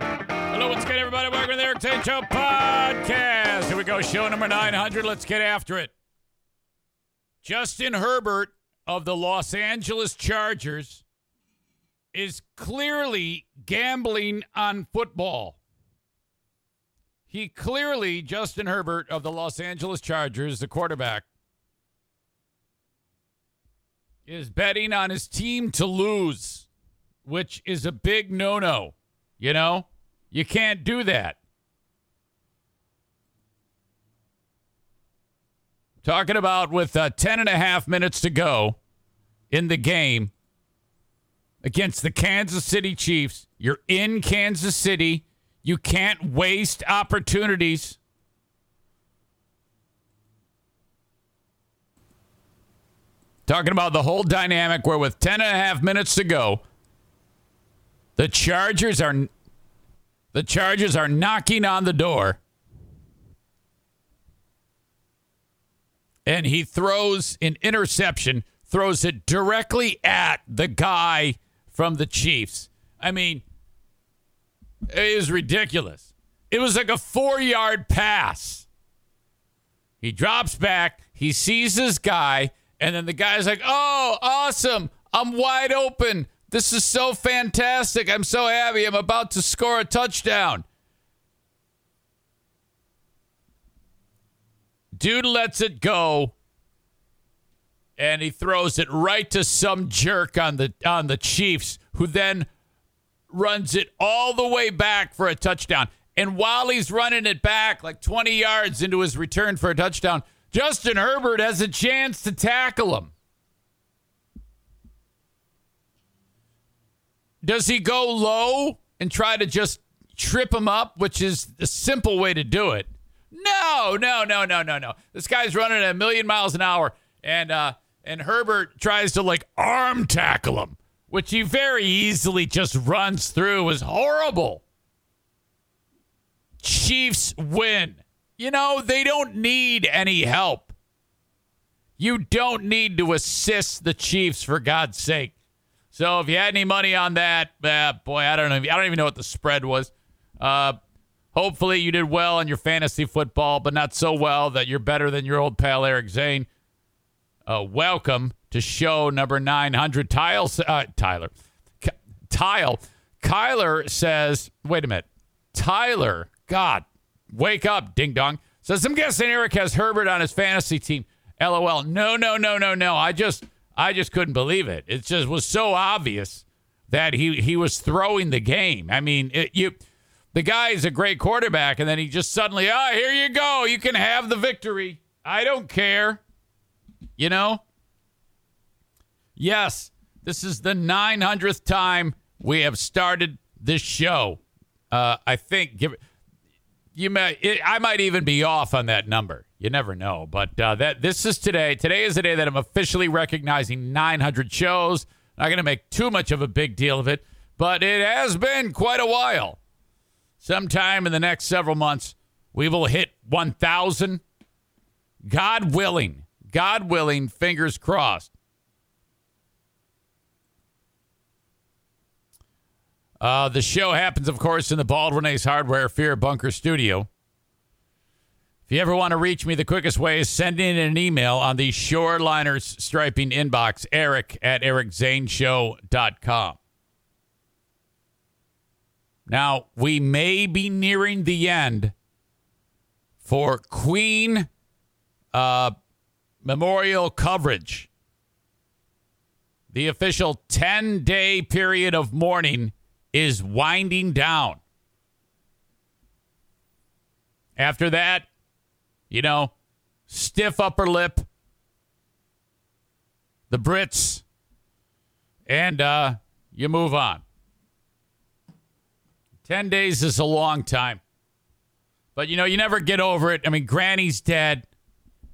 Hello, what's good, everybody? Welcome to the Eric Show podcast. Here we go, show number 900. Let's get after it. Justin Herbert of the Los Angeles Chargers is clearly gambling on football. He clearly, Justin Herbert of the Los Angeles Chargers, the quarterback, is betting on his team to lose, which is a big no no. You know, you can't do that. Talking about with uh, 10 and a half minutes to go in the game against the Kansas City Chiefs. You're in Kansas City. You can't waste opportunities. Talking about the whole dynamic where with 10 and a half minutes to go, the Chargers are the Chargers are knocking on the door. And he throws an interception, throws it directly at the guy from the Chiefs. I mean, it is ridiculous. It was like a four yard pass. He drops back, he sees this guy, and then the guy's like, oh, awesome. I'm wide open. This is so fantastic. I'm so happy. I'm about to score a touchdown. Dude lets it go and he throws it right to some jerk on the on the Chiefs who then runs it all the way back for a touchdown. And while he's running it back like 20 yards into his return for a touchdown, Justin Herbert has a chance to tackle him. Does he go low and try to just trip him up, which is the simple way to do it? No, no, no, no, no, no. This guy's running at a million miles an hour, and uh, and Herbert tries to like arm tackle him, which he very easily just runs through. It was horrible. Chiefs win. You know, they don't need any help. You don't need to assist the Chiefs for God's sake. So if you had any money on that, uh, boy, I don't know. I don't even know what the spread was. Uh, hopefully you did well on your fantasy football, but not so well that you're better than your old pal Eric Zane. Uh, welcome to show number 900. Tile, uh, Tyler. K- Tile. Kyler says, wait a minute. Tyler, God, wake up, ding dong. Says, I'm guessing Eric has Herbert on his fantasy team. LOL. No, no, no, no, no. I just I just couldn't believe it. It just was so obvious that he he was throwing the game. I mean, it, you the guy is a great quarterback, and then he just suddenly, ah, oh, here you go. You can have the victory. I don't care. You know? Yes, this is the 900th time we have started this show. Uh, I think give you may it, I might even be off on that number. You never know, but uh, that this is today. Today is the day that I'm officially recognizing 900 shows. Not going to make too much of a big deal of it, but it has been quite a while. Sometime in the next several months, we will hit 1,000. God willing, God willing, fingers crossed. Uh, the show happens, of course, in the Baldwin Ace Hardware Fear Bunker studio. If you ever want to reach me, the quickest way is send in an email on the Shoreliners Striping inbox, eric at ericzaneshow.com. Now, we may be nearing the end for Queen uh, Memorial coverage. The official 10 day period of mourning is winding down. After that, you know, stiff upper lip, the Brits, and uh, you move on. 10 days is a long time. But, you know, you never get over it. I mean, Granny's dead.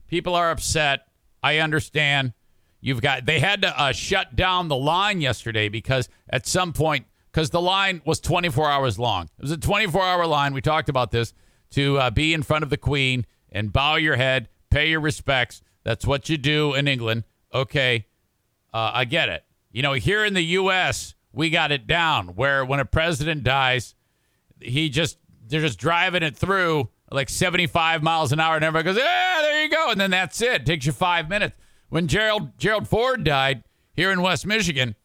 People are upset. I understand. You've got, they had to uh, shut down the line yesterday because at some point, because the line was 24 hours long. It was a 24 hour line. We talked about this to uh, be in front of the Queen and bow your head, pay your respects. That's what you do in England. Okay. Uh, I get it. You know, here in the U.S., we got it down where when a president dies, he just, they're just driving it through like 75 miles an hour and everybody goes, yeah, there you go. And then that's it. it takes you five minutes. When Gerald, Gerald Ford died here in West Michigan,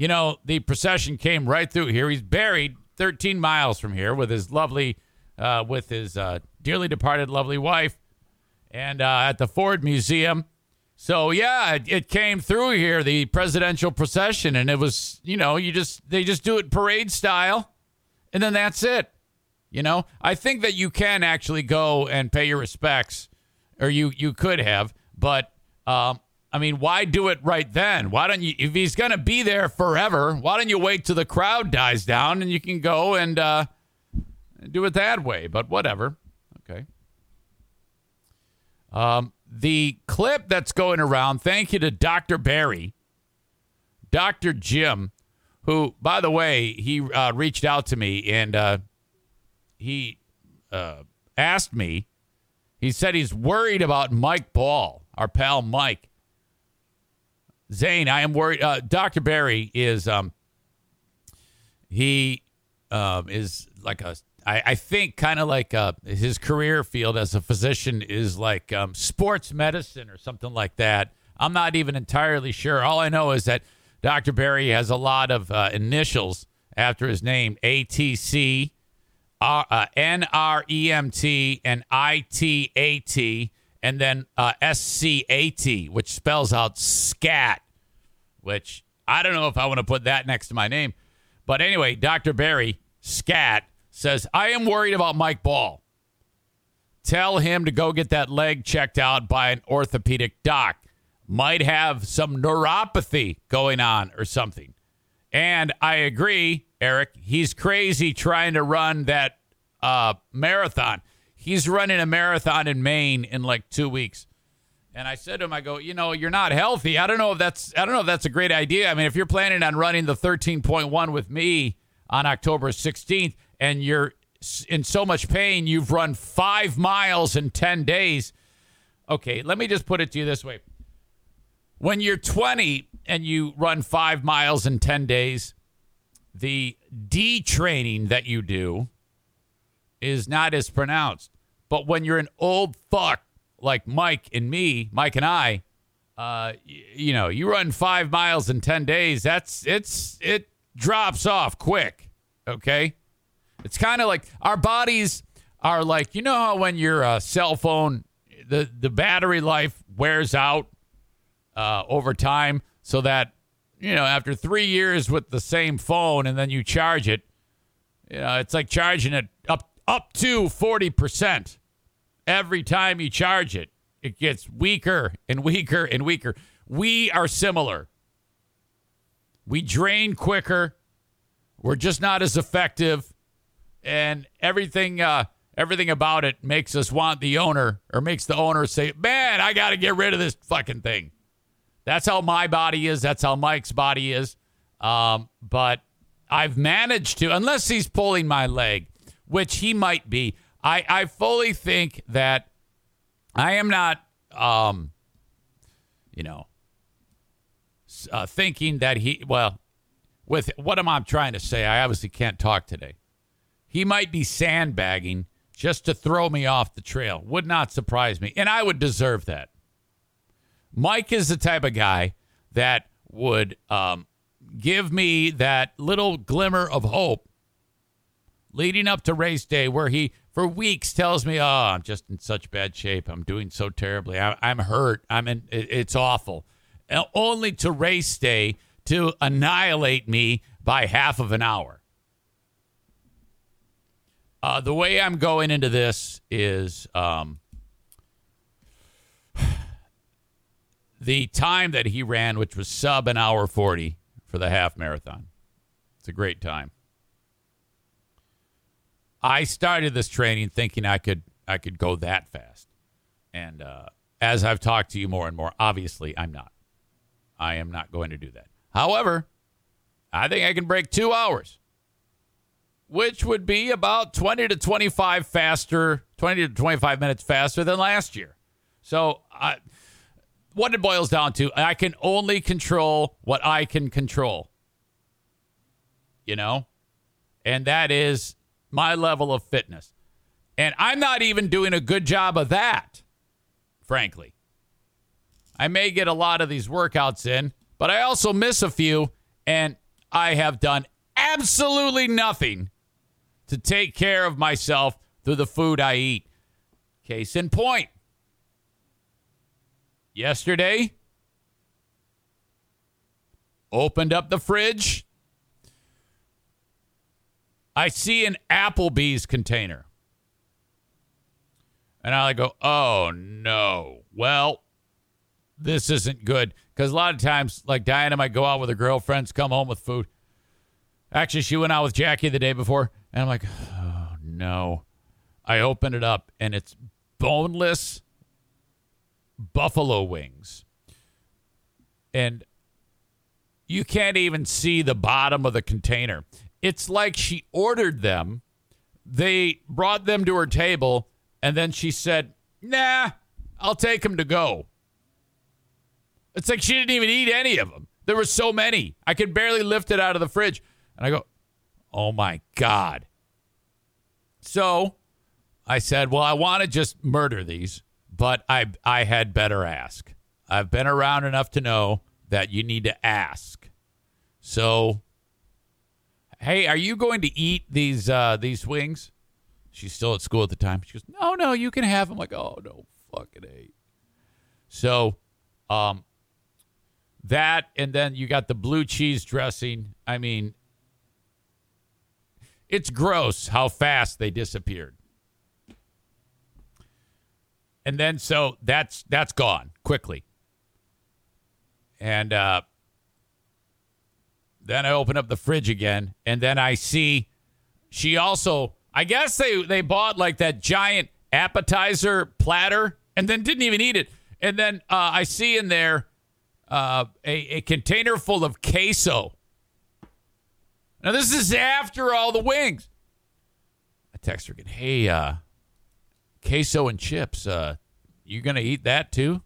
you know, the procession came right through here. He's buried 13 miles from here with his lovely, uh, with his uh, dearly departed lovely wife, and uh, at the Ford Museum. So yeah, it, it, came through here, the presidential procession, and it was, you know, you just they just do it parade style, and then that's it. You know, I think that you can actually go and pay your respects, or you you could have, but um, I mean, why do it right then? Why don't you, if he's going to be there forever, why don't you wait till the crowd dies down and you can go and uh, do it that way? But whatever. Okay. Um, the clip that's going around, thank you to Dr. Barry, Dr. Jim, who, by the way, he uh, reached out to me and uh, he uh, asked me, he said he's worried about Mike Ball, our pal Mike Zane, I am worried. Uh, Dr. Barry is um, he um, is like a I, I think kind of like uh, his career field as a physician is like um, sports medicine or something like that. I'm not even entirely sure. All I know is that Dr. Barry has a lot of uh, initials after his name: ATC, uh, uh NREMT, and ITAT and then uh, SCAT, which spells out scat, which I don't know if I want to put that next to my name. But anyway, Dr. Barry, scat, says, I am worried about Mike Ball. Tell him to go get that leg checked out by an orthopedic doc. Might have some neuropathy going on or something. And I agree, Eric, he's crazy trying to run that uh, marathon. He's running a marathon in Maine in like two weeks. And I said to him, I go, you know, you're not healthy. I don't know if that's I don't know if that's a great idea. I mean, if you're planning on running the 13.1 with me on October 16th and you're in so much pain, you've run five miles in 10 days. Okay, let me just put it to you this way. When you're 20 and you run five miles in 10 days, the detraining that you do is not as pronounced. But when you're an old fuck like Mike and me, Mike and I, uh, y- you know, you run five miles in ten days. That's it's it drops off quick. Okay, it's kind of like our bodies are like you know how when your uh, cell phone the the battery life wears out uh, over time, so that you know after three years with the same phone and then you charge it, you know it's like charging it up to 40% every time you charge it. It gets weaker and weaker and weaker. We are similar. We drain quicker. We're just not as effective. And everything uh, everything about it makes us want the owner or makes the owner say, Man, I got to get rid of this fucking thing. That's how my body is. That's how Mike's body is. Um, but I've managed to, unless he's pulling my leg, which he might be. I, I fully think that I am not, um, you know, uh, thinking that he, well, with what am I trying to say? I obviously can't talk today. He might be sandbagging just to throw me off the trail. Would not surprise me. And I would deserve that. Mike is the type of guy that would um, give me that little glimmer of hope leading up to race day where he for weeks tells me, "Oh, I'm just in such bad shape. I'm doing so terribly. I, am hurt. I'm in. It, it's awful." Only to race day to annihilate me by half of an hour. Uh, the way I'm going into this is um, the time that he ran, which was sub an hour 40 for the half marathon. It's a great time. I started this training thinking I could I could go that fast, and uh, as I've talked to you more and more, obviously I'm not. I am not going to do that. However, I think I can break two hours, which would be about 20 to 25 faster, 20 to 25 minutes faster than last year. So, I, what it boils down to, I can only control what I can control. You know? And that is my level of fitness. And I'm not even doing a good job of that, frankly. I may get a lot of these workouts in, but I also miss a few, and I have done absolutely nothing to take care of myself through the food I eat. Case in point, yesterday, opened up the fridge. I see an Applebee's container. And I go, oh no. Well, this isn't good. Because a lot of times, like Diana might go out with her girlfriends, come home with food. Actually, she went out with Jackie the day before. And I'm like, oh no. I open it up and it's boneless buffalo wings. And you can't even see the bottom of the container. It's like she ordered them, they brought them to her table, and then she said, Nah, I'll take them to go. It's like she didn't even eat any of them. There were so many. I could barely lift it out of the fridge. And I go, Oh my God. So I said, Well, I want to just murder these but I I had better ask. I've been around enough to know that you need to ask. So, hey, are you going to eat these uh, these wings? She's still at school at the time. She goes, no, no, you can have them. I'm like, oh no, fucking a. So, um, that and then you got the blue cheese dressing. I mean, it's gross how fast they disappeared and then so that's that's gone quickly. And uh, then I open up the fridge again, and then I see she also. I guess they they bought like that giant appetizer platter, and then didn't even eat it. And then uh, I see in there uh, a, a container full of queso. Now this is after all the wings. I text her again. Hey, uh, queso and chips. Uh, you gonna eat that too?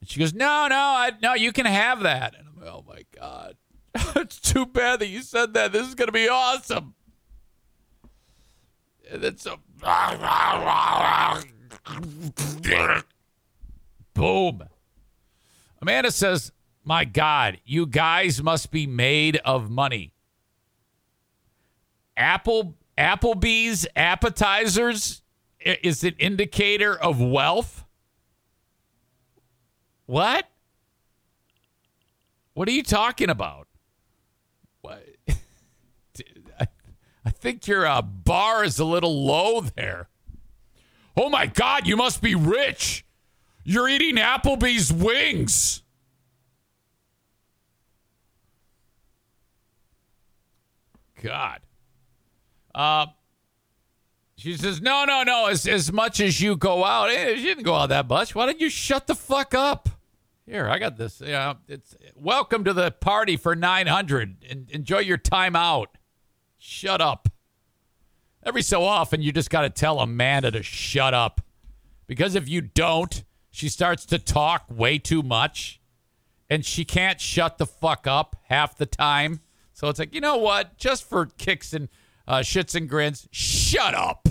And she goes, No, no, I, no, you can have that. And I'm like, Oh my god, it's too bad that you said that. This is gonna be awesome. And then so, boom. Amanda says, My God, you guys must be made of money. Apple Applebee's appetizers is an indicator of wealth? What? What are you talking about? What? I think your uh, bar is a little low there. Oh my God, you must be rich. You're eating Applebee's wings. God. Uh, she says, "No, no, no. As as much as you go out, eh, she didn't go out that much. Why don't you shut the fuck up?" Here, I got this. Yeah, it's welcome to the party for nine hundred. And enjoy your time out. Shut up. Every so often, you just got to tell Amanda to shut up, because if you don't, she starts to talk way too much, and she can't shut the fuck up half the time. So it's like, you know what? Just for kicks and uh, shits and grins, shut up.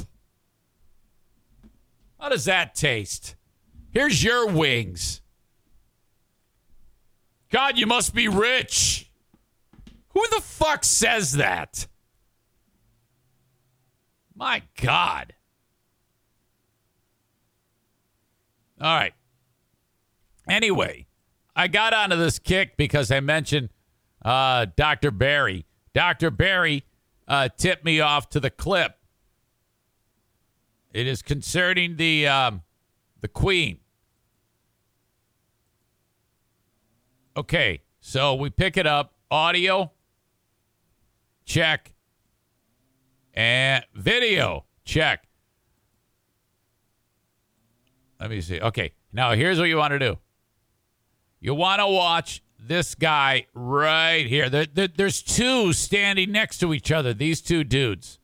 How does that taste? Here's your wings. God, you must be rich. Who the fuck says that? My God. All right. Anyway, I got onto this kick because I mentioned uh, Dr. Barry. Dr. Barry uh, tipped me off to the clip. It is concerning the um, the Queen. Okay, so we pick it up. Audio, check. And video, check. Let me see. Okay, now here's what you want to do. You want to watch this guy right here. There, there, there's two standing next to each other, these two dudes.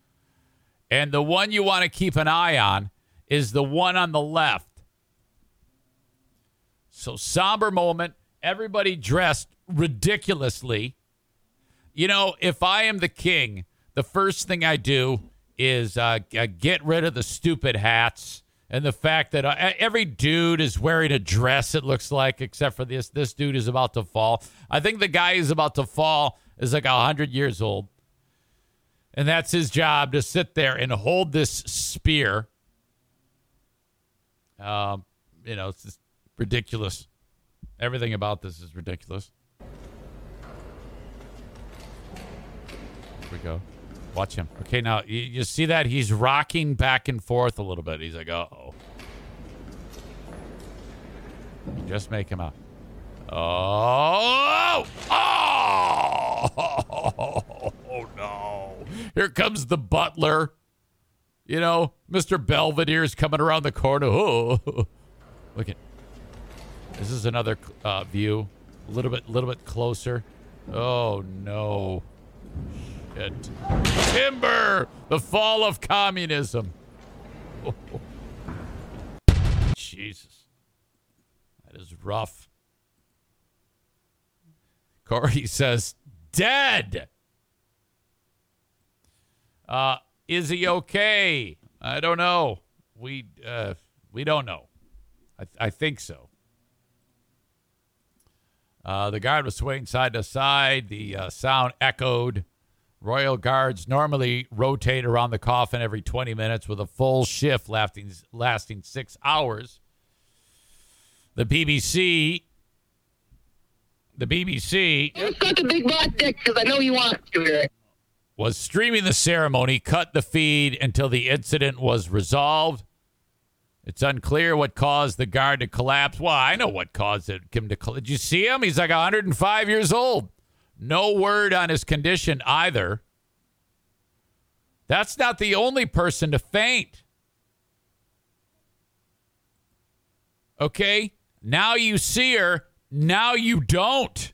And the one you want to keep an eye on is the one on the left. So, somber moment. Everybody dressed ridiculously. You know, if I am the king, the first thing I do is uh, get rid of the stupid hats and the fact that uh, every dude is wearing a dress. It looks like, except for this, this dude is about to fall. I think the guy who's about to fall is like hundred years old, and that's his job to sit there and hold this spear. Um, you know, it's just ridiculous. Everything about this is ridiculous. Here we go. Watch him. Okay, now you, you see that he's rocking back and forth a little bit. He's like, oh. Just make him out. Oh! Oh! Oh, no. Here comes the butler. You know, Mr. Belvedere's coming around the corner. Oh. Look at. This is another uh, view. A little bit, little bit closer. Oh, no. Shit. Timber! The fall of communism. Jesus. That is rough. Corey says, dead. Uh, is he okay? I don't know. We uh, we don't know. I, th- I think so. Uh, the guard was swaying side to side. The uh, sound echoed. Royal guards normally rotate around the coffin every 20 minutes with a full shift lasting, lasting six hours. The BBC. The BBC. Got the big black dick because I know you want to. Was streaming the ceremony, cut the feed until the incident was resolved. It's unclear what caused the guard to collapse. Well, I know what caused it, him to collapse. Did you see him? He's like 105 years old. No word on his condition either. That's not the only person to faint. Okay? Now you see her. Now you don't.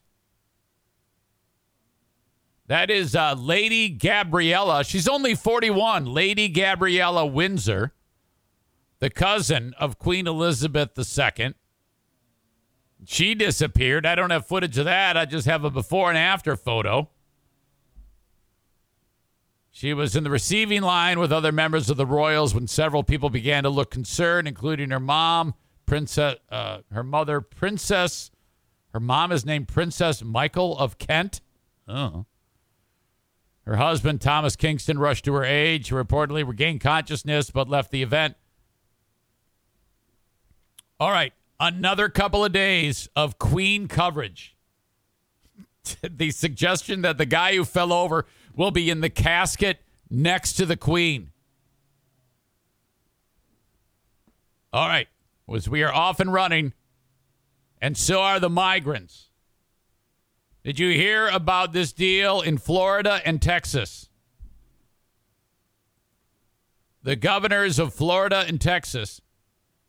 That is uh, Lady Gabriella. She's only 41. Lady Gabriella Windsor, the cousin of Queen Elizabeth II. She disappeared. I don't have footage of that. I just have a before and after photo. She was in the receiving line with other members of the Royals when several people began to look concerned, including her mom, Princess, uh, her mother, Princess. Her mom is named Princess Michael of Kent. Oh. Her husband, Thomas Kingston, rushed to her aid. She reportedly regained consciousness but left the event. All right another couple of days of Queen coverage. the suggestion that the guy who fell over will be in the casket next to the Queen. All right. As we are off and running, and so are the migrants. Did you hear about this deal in Florida and Texas? The governors of Florida and Texas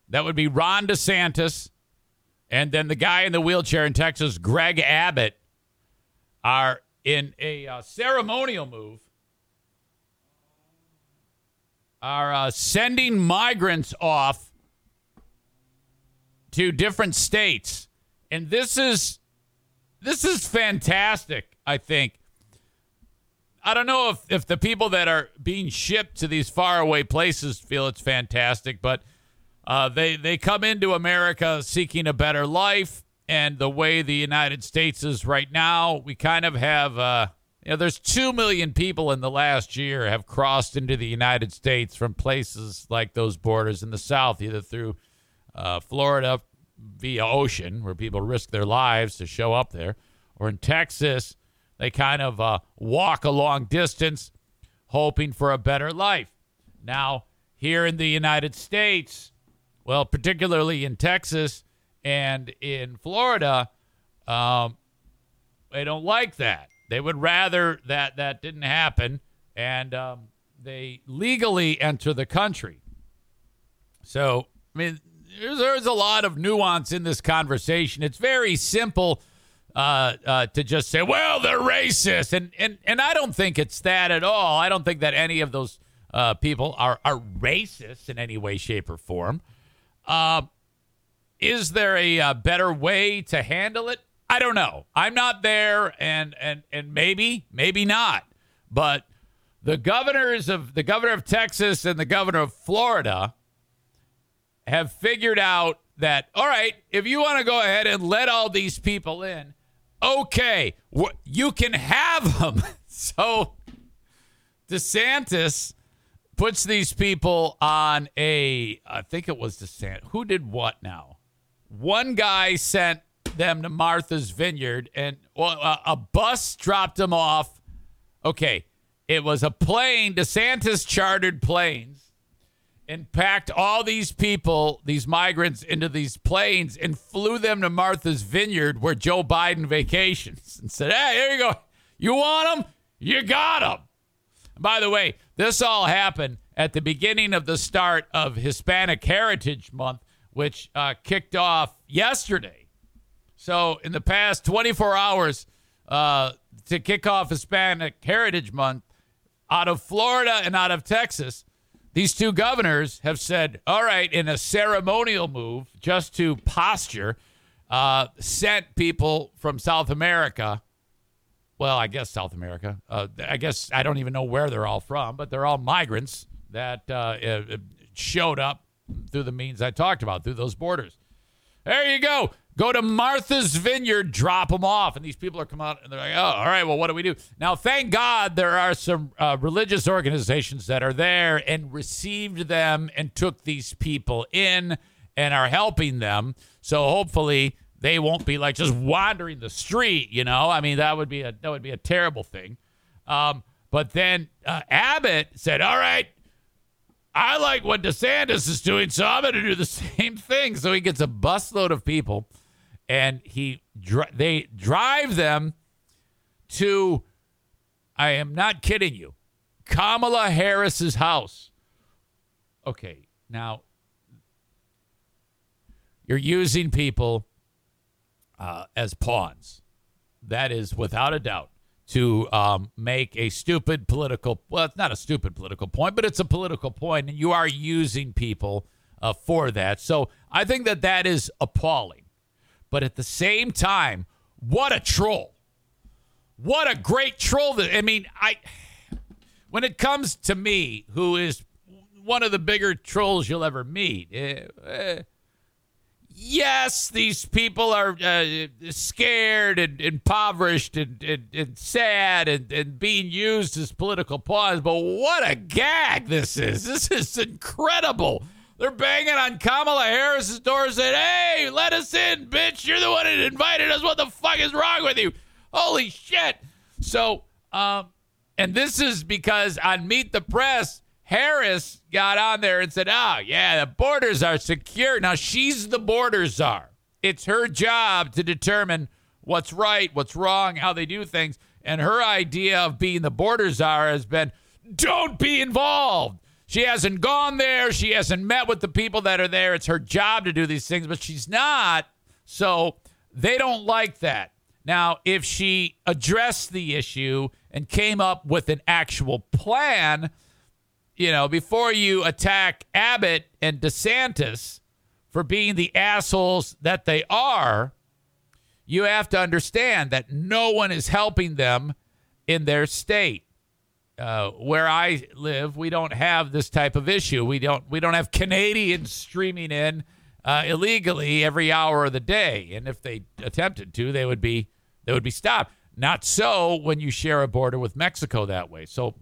that would be Ron DeSantis. And then the guy in the wheelchair in Texas, Greg Abbott, are in a uh, ceremonial move, are uh, sending migrants off to different states. And this is this is fantastic, I think. I don't know if, if the people that are being shipped to these faraway places feel it's fantastic, but uh, they they come into America seeking a better life, and the way the United States is right now, we kind of have uh, You know, there's 2 million people in the last year have crossed into the United States from places like those borders in the south, either through uh, Florida via ocean, where people risk their lives to show up there, or in Texas, they kind of uh, walk a long distance hoping for a better life. Now, here in the United States, well, particularly in Texas and in Florida, um, they don't like that. They would rather that that didn't happen, and um, they legally enter the country. So, I mean, there's, there's a lot of nuance in this conversation. It's very simple uh, uh, to just say, "Well, they're racist," and and and I don't think it's that at all. I don't think that any of those uh, people are are racist in any way, shape, or form. Uh, is there a, a better way to handle it? I don't know. I'm not there, and and and maybe maybe not. But the governors of the governor of Texas and the governor of Florida have figured out that all right, if you want to go ahead and let all these people in, okay, you can have them. so DeSantis puts these people on a I think it was DeSantis. Who did what now? One guy sent them to Martha's Vineyard and well, a, a bus dropped them off. Okay, it was a plane, DeSantis chartered planes and packed all these people, these migrants, into these planes and flew them to Martha's Vineyard where Joe Biden vacations and said, Hey, here you go. You want them? You got them. By the way, this all happened at the beginning of the start of Hispanic Heritage Month, which uh, kicked off yesterday. So, in the past 24 hours uh, to kick off Hispanic Heritage Month, out of Florida and out of Texas, these two governors have said, all right, in a ceremonial move, just to posture, uh, sent people from South America. Well, I guess South America. Uh, I guess I don't even know where they're all from, but they're all migrants that uh, uh showed up through the means I talked about, through those borders. There you go. Go to Martha's Vineyard, drop them off. And these people are coming out and they're like, oh, all right, well, what do we do? Now, thank God there are some uh, religious organizations that are there and received them and took these people in and are helping them. So hopefully they won't be like just wandering the street, you know? I mean, that would be a, that would be a terrible thing. Um, but then uh, Abbott said, all right, I like what DeSantis is doing, so I'm going to do the same thing. So he gets a busload of people and he they drive them to I am not kidding you. Kamala Harris's house. Okay, now you're using people uh, as pawns. That is without a doubt to um, make a stupid political. Well, it's not a stupid political point, but it's a political point, and you are using people uh, for that. So I think that that is appalling. But at the same time, what a troll. What a great troll that I mean, I when it comes to me, who is one of the bigger trolls you'll ever meet, uh, uh, yes, these people are uh, scared and impoverished and, and, and sad and, and, being used as political pawns. But what a gag this is! This is incredible. They're banging on Kamala Harris's door saying, Hey, let us in, bitch. You're the one that invited us. What the fuck is wrong with you? Holy shit. So, um, and this is because on Meet the Press, Harris got on there and said, Oh, yeah, the borders are secure. Now she's the border czar. It's her job to determine what's right, what's wrong, how they do things. And her idea of being the border czar has been don't be involved. She hasn't gone there. She hasn't met with the people that are there. It's her job to do these things, but she's not. So they don't like that. Now, if she addressed the issue and came up with an actual plan, you know, before you attack Abbott and DeSantis for being the assholes that they are, you have to understand that no one is helping them in their state uh, where I live, we don't have this type of issue. We don't we don't have Canadians streaming in uh, illegally every hour of the day, and if they attempted to, they would be they would be stopped. Not so when you share a border with Mexico that way. So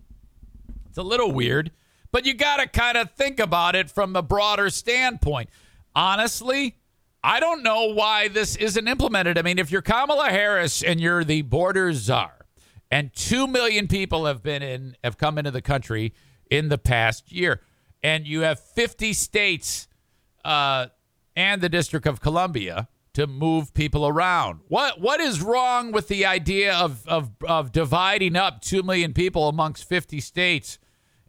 it's a little weird, but you got to kind of think about it from a broader standpoint. Honestly, I don't know why this isn't implemented. I mean, if you're Kamala Harris and you're the border czar, and two million people have been in have come into the country in the past year, and you have 50 states uh, and the District of Columbia to move people around. What what is wrong with the idea of of of dividing up two million people amongst 50 states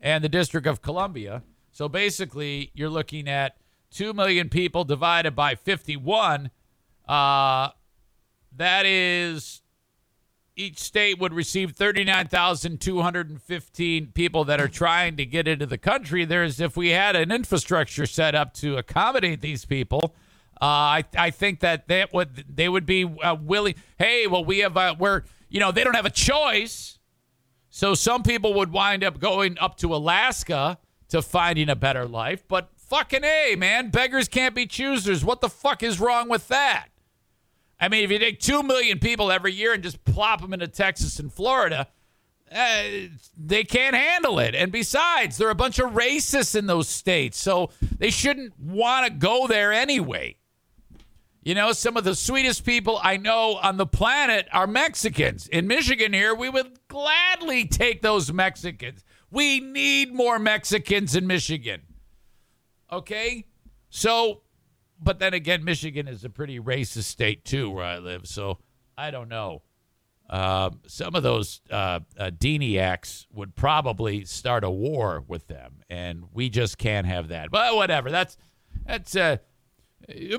and the District of Columbia? So basically, you're looking at 2 million people divided by 51. Uh, that is, each state would receive 39,215 people that are trying to get into the country. There's, if we had an infrastructure set up to accommodate these people, uh, I, I think that they would they would be uh, willing. Hey, well, we have uh, we're you know they don't have a choice, so some people would wind up going up to Alaska to finding a better life. But Fucking A, man. Beggars can't be choosers. What the fuck is wrong with that? I mean, if you take 2 million people every year and just plop them into Texas and Florida, uh, they can't handle it. And besides, there are a bunch of racists in those states, so they shouldn't want to go there anyway. You know, some of the sweetest people I know on the planet are Mexicans. In Michigan, here, we would gladly take those Mexicans. We need more Mexicans in Michigan. Okay? So, but then again, Michigan is a pretty racist state too, where I live. So I don't know. Uh, some of those uh, uh, Deniacs would probably start a war with them, and we just can't have that. But whatever. That's that's uh,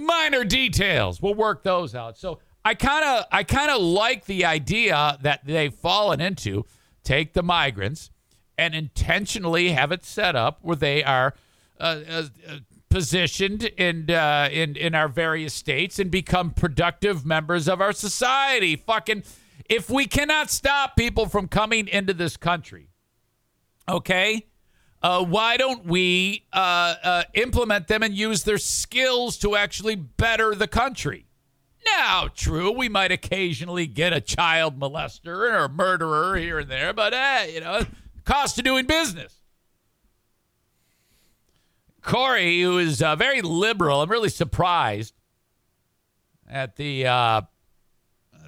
minor details. We'll work those out. So I kind of I kind of like the idea that they've fallen into. Take the migrants and intentionally have it set up where they are uh, uh, positioned in uh, in in our various states and become productive members of our society. Fucking, if we cannot stop people from coming into this country, okay. Uh, why don't we uh, uh, implement them and use their skills to actually better the country? Now, true, we might occasionally get a child molester or a murderer here and there, but eh, you know, cost of doing business. Corey, who is uh, very liberal, I'm really surprised at the uh,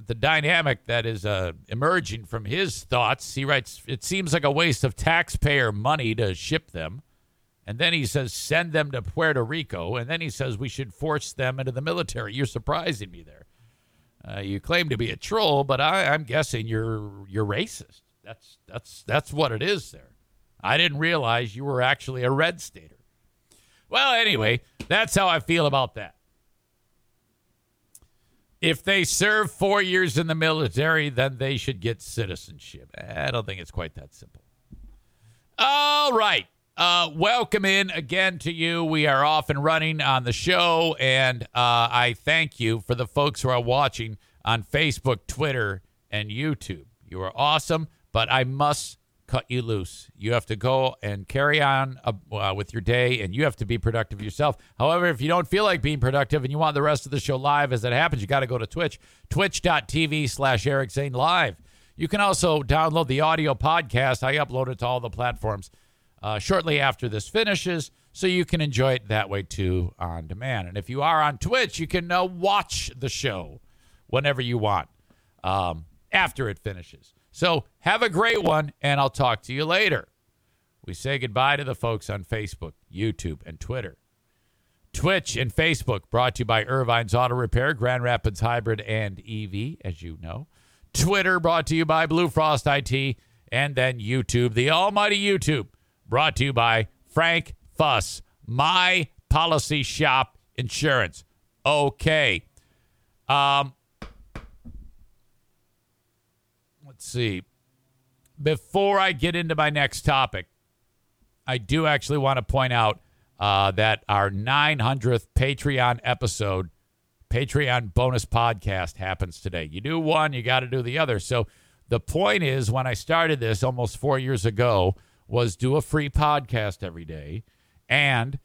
the dynamic that is uh, emerging from his thoughts. He writes, "It seems like a waste of taxpayer money to ship them." And then he says, send them to Puerto Rico. And then he says, we should force them into the military. You're surprising me there. Uh, you claim to be a troll, but I, am guessing you're you're racist. That's that's that's what it is there. I didn't realize you were actually a red stater. Well, anyway, that's how I feel about that. If they serve four years in the military, then they should get citizenship. I don't think it's quite that simple. All right. Uh, welcome in again to you. We are off and running on the show, and uh, I thank you for the folks who are watching on Facebook, Twitter, and YouTube. You are awesome, but I must cut you loose. You have to go and carry on uh, uh, with your day, and you have to be productive yourself. However, if you don't feel like being productive and you want the rest of the show live as it happens, you got to go to Twitch, twitch.tv slash Eric Zane Live. You can also download the audio podcast. I upload it to all the platforms uh, shortly after this finishes, so you can enjoy it that way too on demand. And if you are on Twitch, you can uh, watch the show whenever you want um, after it finishes. So have a great one, and I'll talk to you later. We say goodbye to the folks on Facebook, YouTube, and Twitter. Twitch and Facebook brought to you by Ervine's Auto Repair, Grand Rapids Hybrid and EV, as you know. Twitter brought to you by Blue Frost IT, and then YouTube, the almighty YouTube, brought to you by Frank Fuss, My Policy Shop Insurance. Okay. Um, let's see. Before I get into my next topic, I do actually want to point out uh, that our 900th Patreon episode, Patreon bonus podcast, happens today. You do one, you got to do the other. So the point is, when I started this almost four years ago, was do a free podcast every day and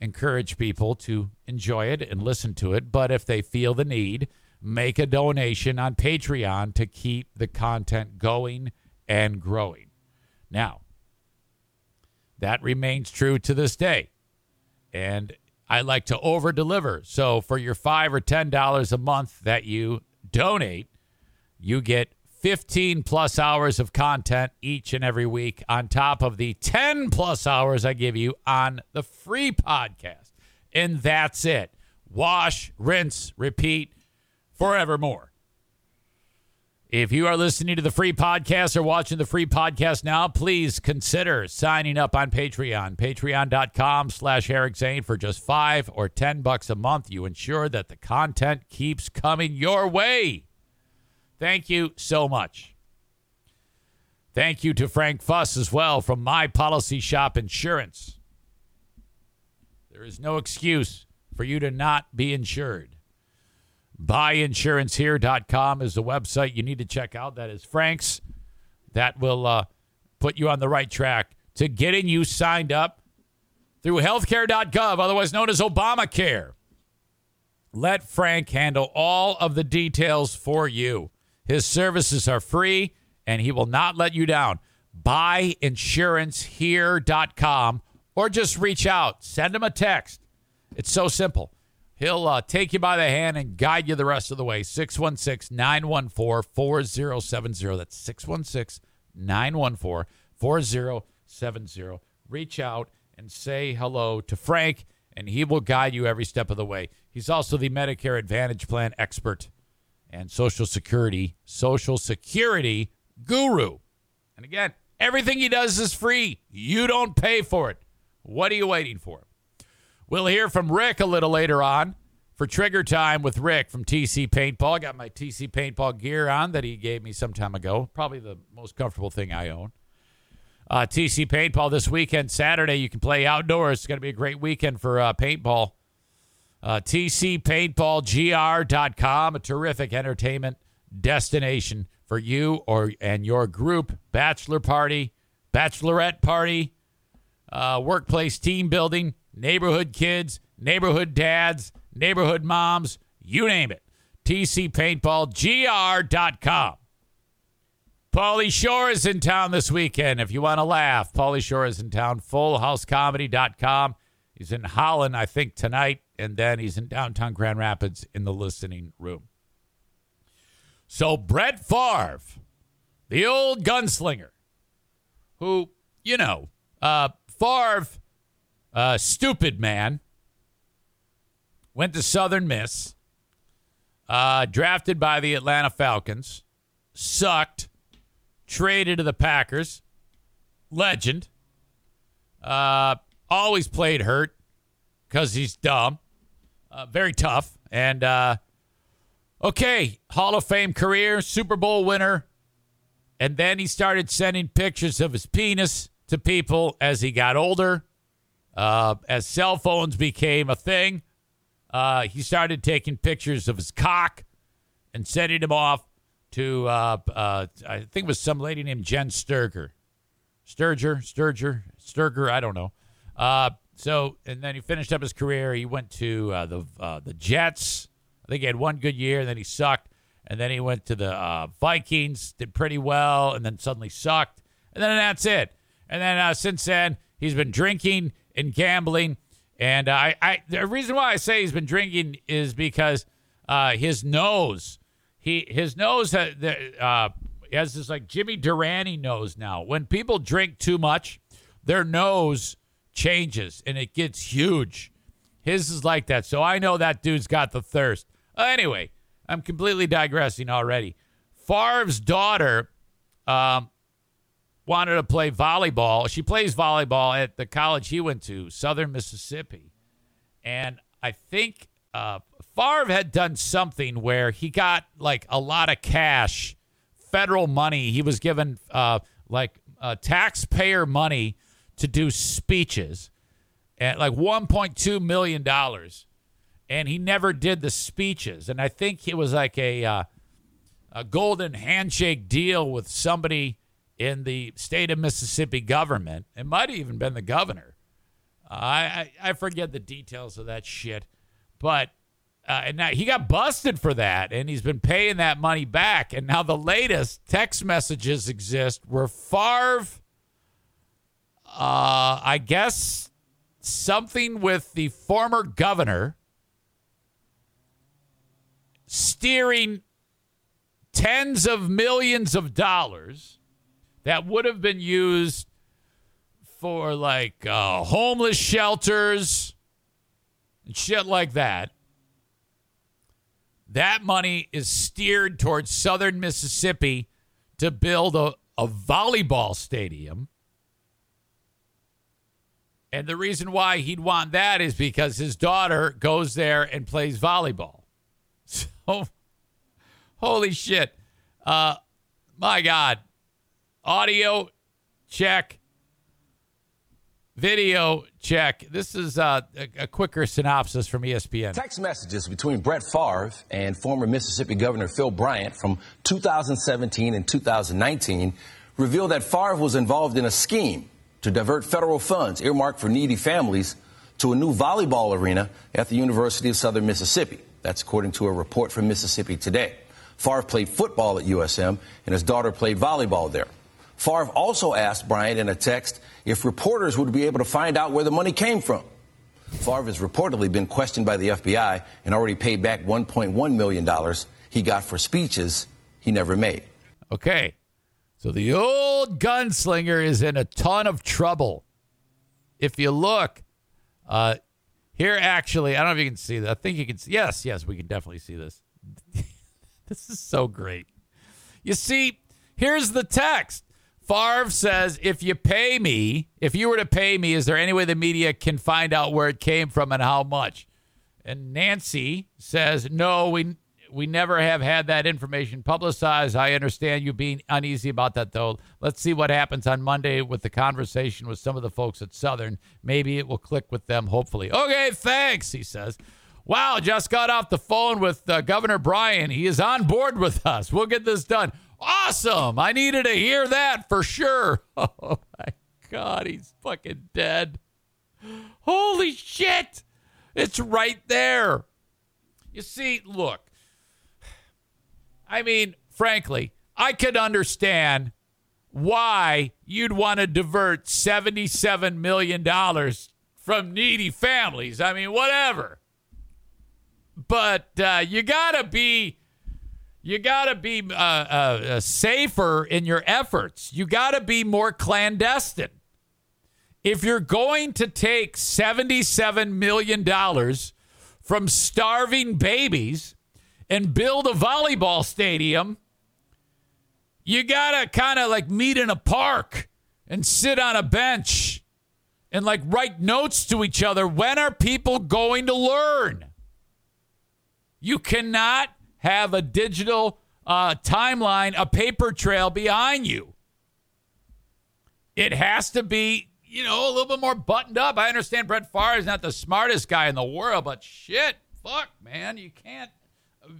encourage people to enjoy it and listen to it. But if they feel the need, make a donation on Patreon to keep the content going and growing. Now, that remains true to this day. And I like to over deliver. So for your five or ten dollars a month that you donate, you get 15 plus hours of content each and every week on top of the 10 plus hours I give you on the free podcast. And that's it. Wash, rinse, repeat forevermore. If you are listening to the free podcast or watching the free podcast now, please consider signing up on Patreon. Patreon.com slash Eric Zane for just five or ten bucks a month. You ensure that the content keeps coming your way. Thank you so much. Thank you to Frank Fuss as well from My Policy Shop Insurance. There is no excuse for you to not be insured. Buyinsurancehere.com is the website you need to check out. That is Frank's. That will uh, put you on the right track to getting you signed up through healthcare.gov, otherwise known as Obamacare. Let Frank handle all of the details for you. His services are free and he will not let you down. Buyinsurancehere.com or just reach out, send him a text. It's so simple. He'll uh, take you by the hand and guide you the rest of the way. 616 914 4070. That's 616 914 4070. Reach out and say hello to Frank, and he will guide you every step of the way. He's also the Medicare Advantage Plan expert and Social Security, Social Security guru. And again, everything he does is free. You don't pay for it. What are you waiting for? We'll hear from Rick a little later on for Trigger Time with Rick from TC Paintball. I got my TC Paintball gear on that he gave me some time ago. Probably the most comfortable thing I own. Uh, TC Paintball this weekend, Saturday. You can play outdoors. It's going to be a great weekend for uh, paintball. Uh, TCPaintballGR.com, a terrific entertainment destination for you or and your group. Bachelor party, bachelorette party, uh, workplace team building neighborhood kids, neighborhood dads, neighborhood moms, you name it. TCPaintballGR.com. Pauly Shore is in town this weekend. If you want to laugh, Pauly Shore is in town. FullHouseComedy.com. He's in Holland, I think, tonight, and then he's in downtown Grand Rapids in the listening room. So, Brett Favre, the old gunslinger, who, you know, uh, Favre uh, stupid man. Went to Southern Miss. Uh, drafted by the Atlanta Falcons. Sucked. Traded to the Packers. Legend. Uh, always played hurt because he's dumb. Uh, very tough. And uh, okay, Hall of Fame career, Super Bowl winner. And then he started sending pictures of his penis to people as he got older. Uh, as cell phones became a thing, uh, he started taking pictures of his cock and sending them off to, uh, uh I think it was some lady named Jenn Sterger. Sturger, Sturger, Sturger, I don't know. Uh, so, and then he finished up his career. He went to uh, the the Jets. I think he had one good year, and then he sucked. And then he went to the Vikings, did pretty well, and then suddenly sucked. And then that's it. And then since then, he's been drinking and gambling. And uh, I, I, the reason why I say he's been drinking is because uh, his nose, he, his nose uh, uh, has this like Jimmy Durante nose now. When people drink too much, their nose changes and it gets huge. His is like that. So I know that dude's got the thirst. Anyway, I'm completely digressing already. Favre's daughter um, wanted to play volleyball. She plays volleyball at the college he went to, Southern Mississippi. And I think uh, Favre had done something where he got like a lot of cash, federal money. He was given uh, like uh, taxpayer money to do speeches at like $1.2 million. And he never did the speeches. And I think it was like a, uh, a golden handshake deal with somebody in the state of Mississippi government. It might have even been the governor. I, I, forget the details of that shit, but uh, and now he got busted for that, and he's been paying that money back. And now the latest text messages exist where Favre, uh, I guess, something with the former governor steering tens of millions of dollars that would have been used for like uh, homeless shelters and shit like that. That money is steered towards southern Mississippi to build a, a volleyball stadium. And the reason why he'd want that is because his daughter goes there and plays volleyball. So, holy shit. Uh, my God. Audio check. Video check. This is uh, a, a quicker synopsis from ESPN. Text messages between Brett Favre and former Mississippi Governor Phil Bryant from 2017 and 2019 reveal that Favre was involved in a scheme to divert federal funds earmarked for needy families to a new volleyball arena at the University of Southern Mississippi. That's according to a report from Mississippi Today. Favre played football at USM, and his daughter played volleyball there. Favre also asked Bryant in a text if reporters would be able to find out where the money came from. Favre has reportedly been questioned by the FBI and already paid back $1.1 million he got for speeches he never made. Okay. So the old gunslinger is in a ton of trouble. If you look, uh, here actually, I don't know if you can see that. I think you can see. Yes, yes, we can definitely see this. this is so great. You see, here's the text. Favre says, if you pay me, if you were to pay me, is there any way the media can find out where it came from and how much? And Nancy says, no, we we never have had that information publicized. I understand you being uneasy about that, though. Let's see what happens on Monday with the conversation with some of the folks at Southern. Maybe it will click with them, hopefully. Okay, thanks, he says. Wow, just got off the phone with uh, Governor Bryant. He is on board with us. We'll get this done. Awesome. I needed to hear that for sure. Oh, my God, he's fucking dead. Holy shit. It's right there. You see, look, I mean, frankly, I could understand why you'd want to divert $77 million from needy families. I mean, whatever. But uh, you got to be. You got to be uh, uh, uh, safer in your efforts. You got to be more clandestine. If you're going to take $77 million from starving babies and build a volleyball stadium, you got to kind of like meet in a park and sit on a bench and like write notes to each other. When are people going to learn? You cannot have a digital uh, timeline, a paper trail behind you. It has to be, you know, a little bit more buttoned up. I understand Brett Favre is not the smartest guy in the world, but shit, fuck, man, you can't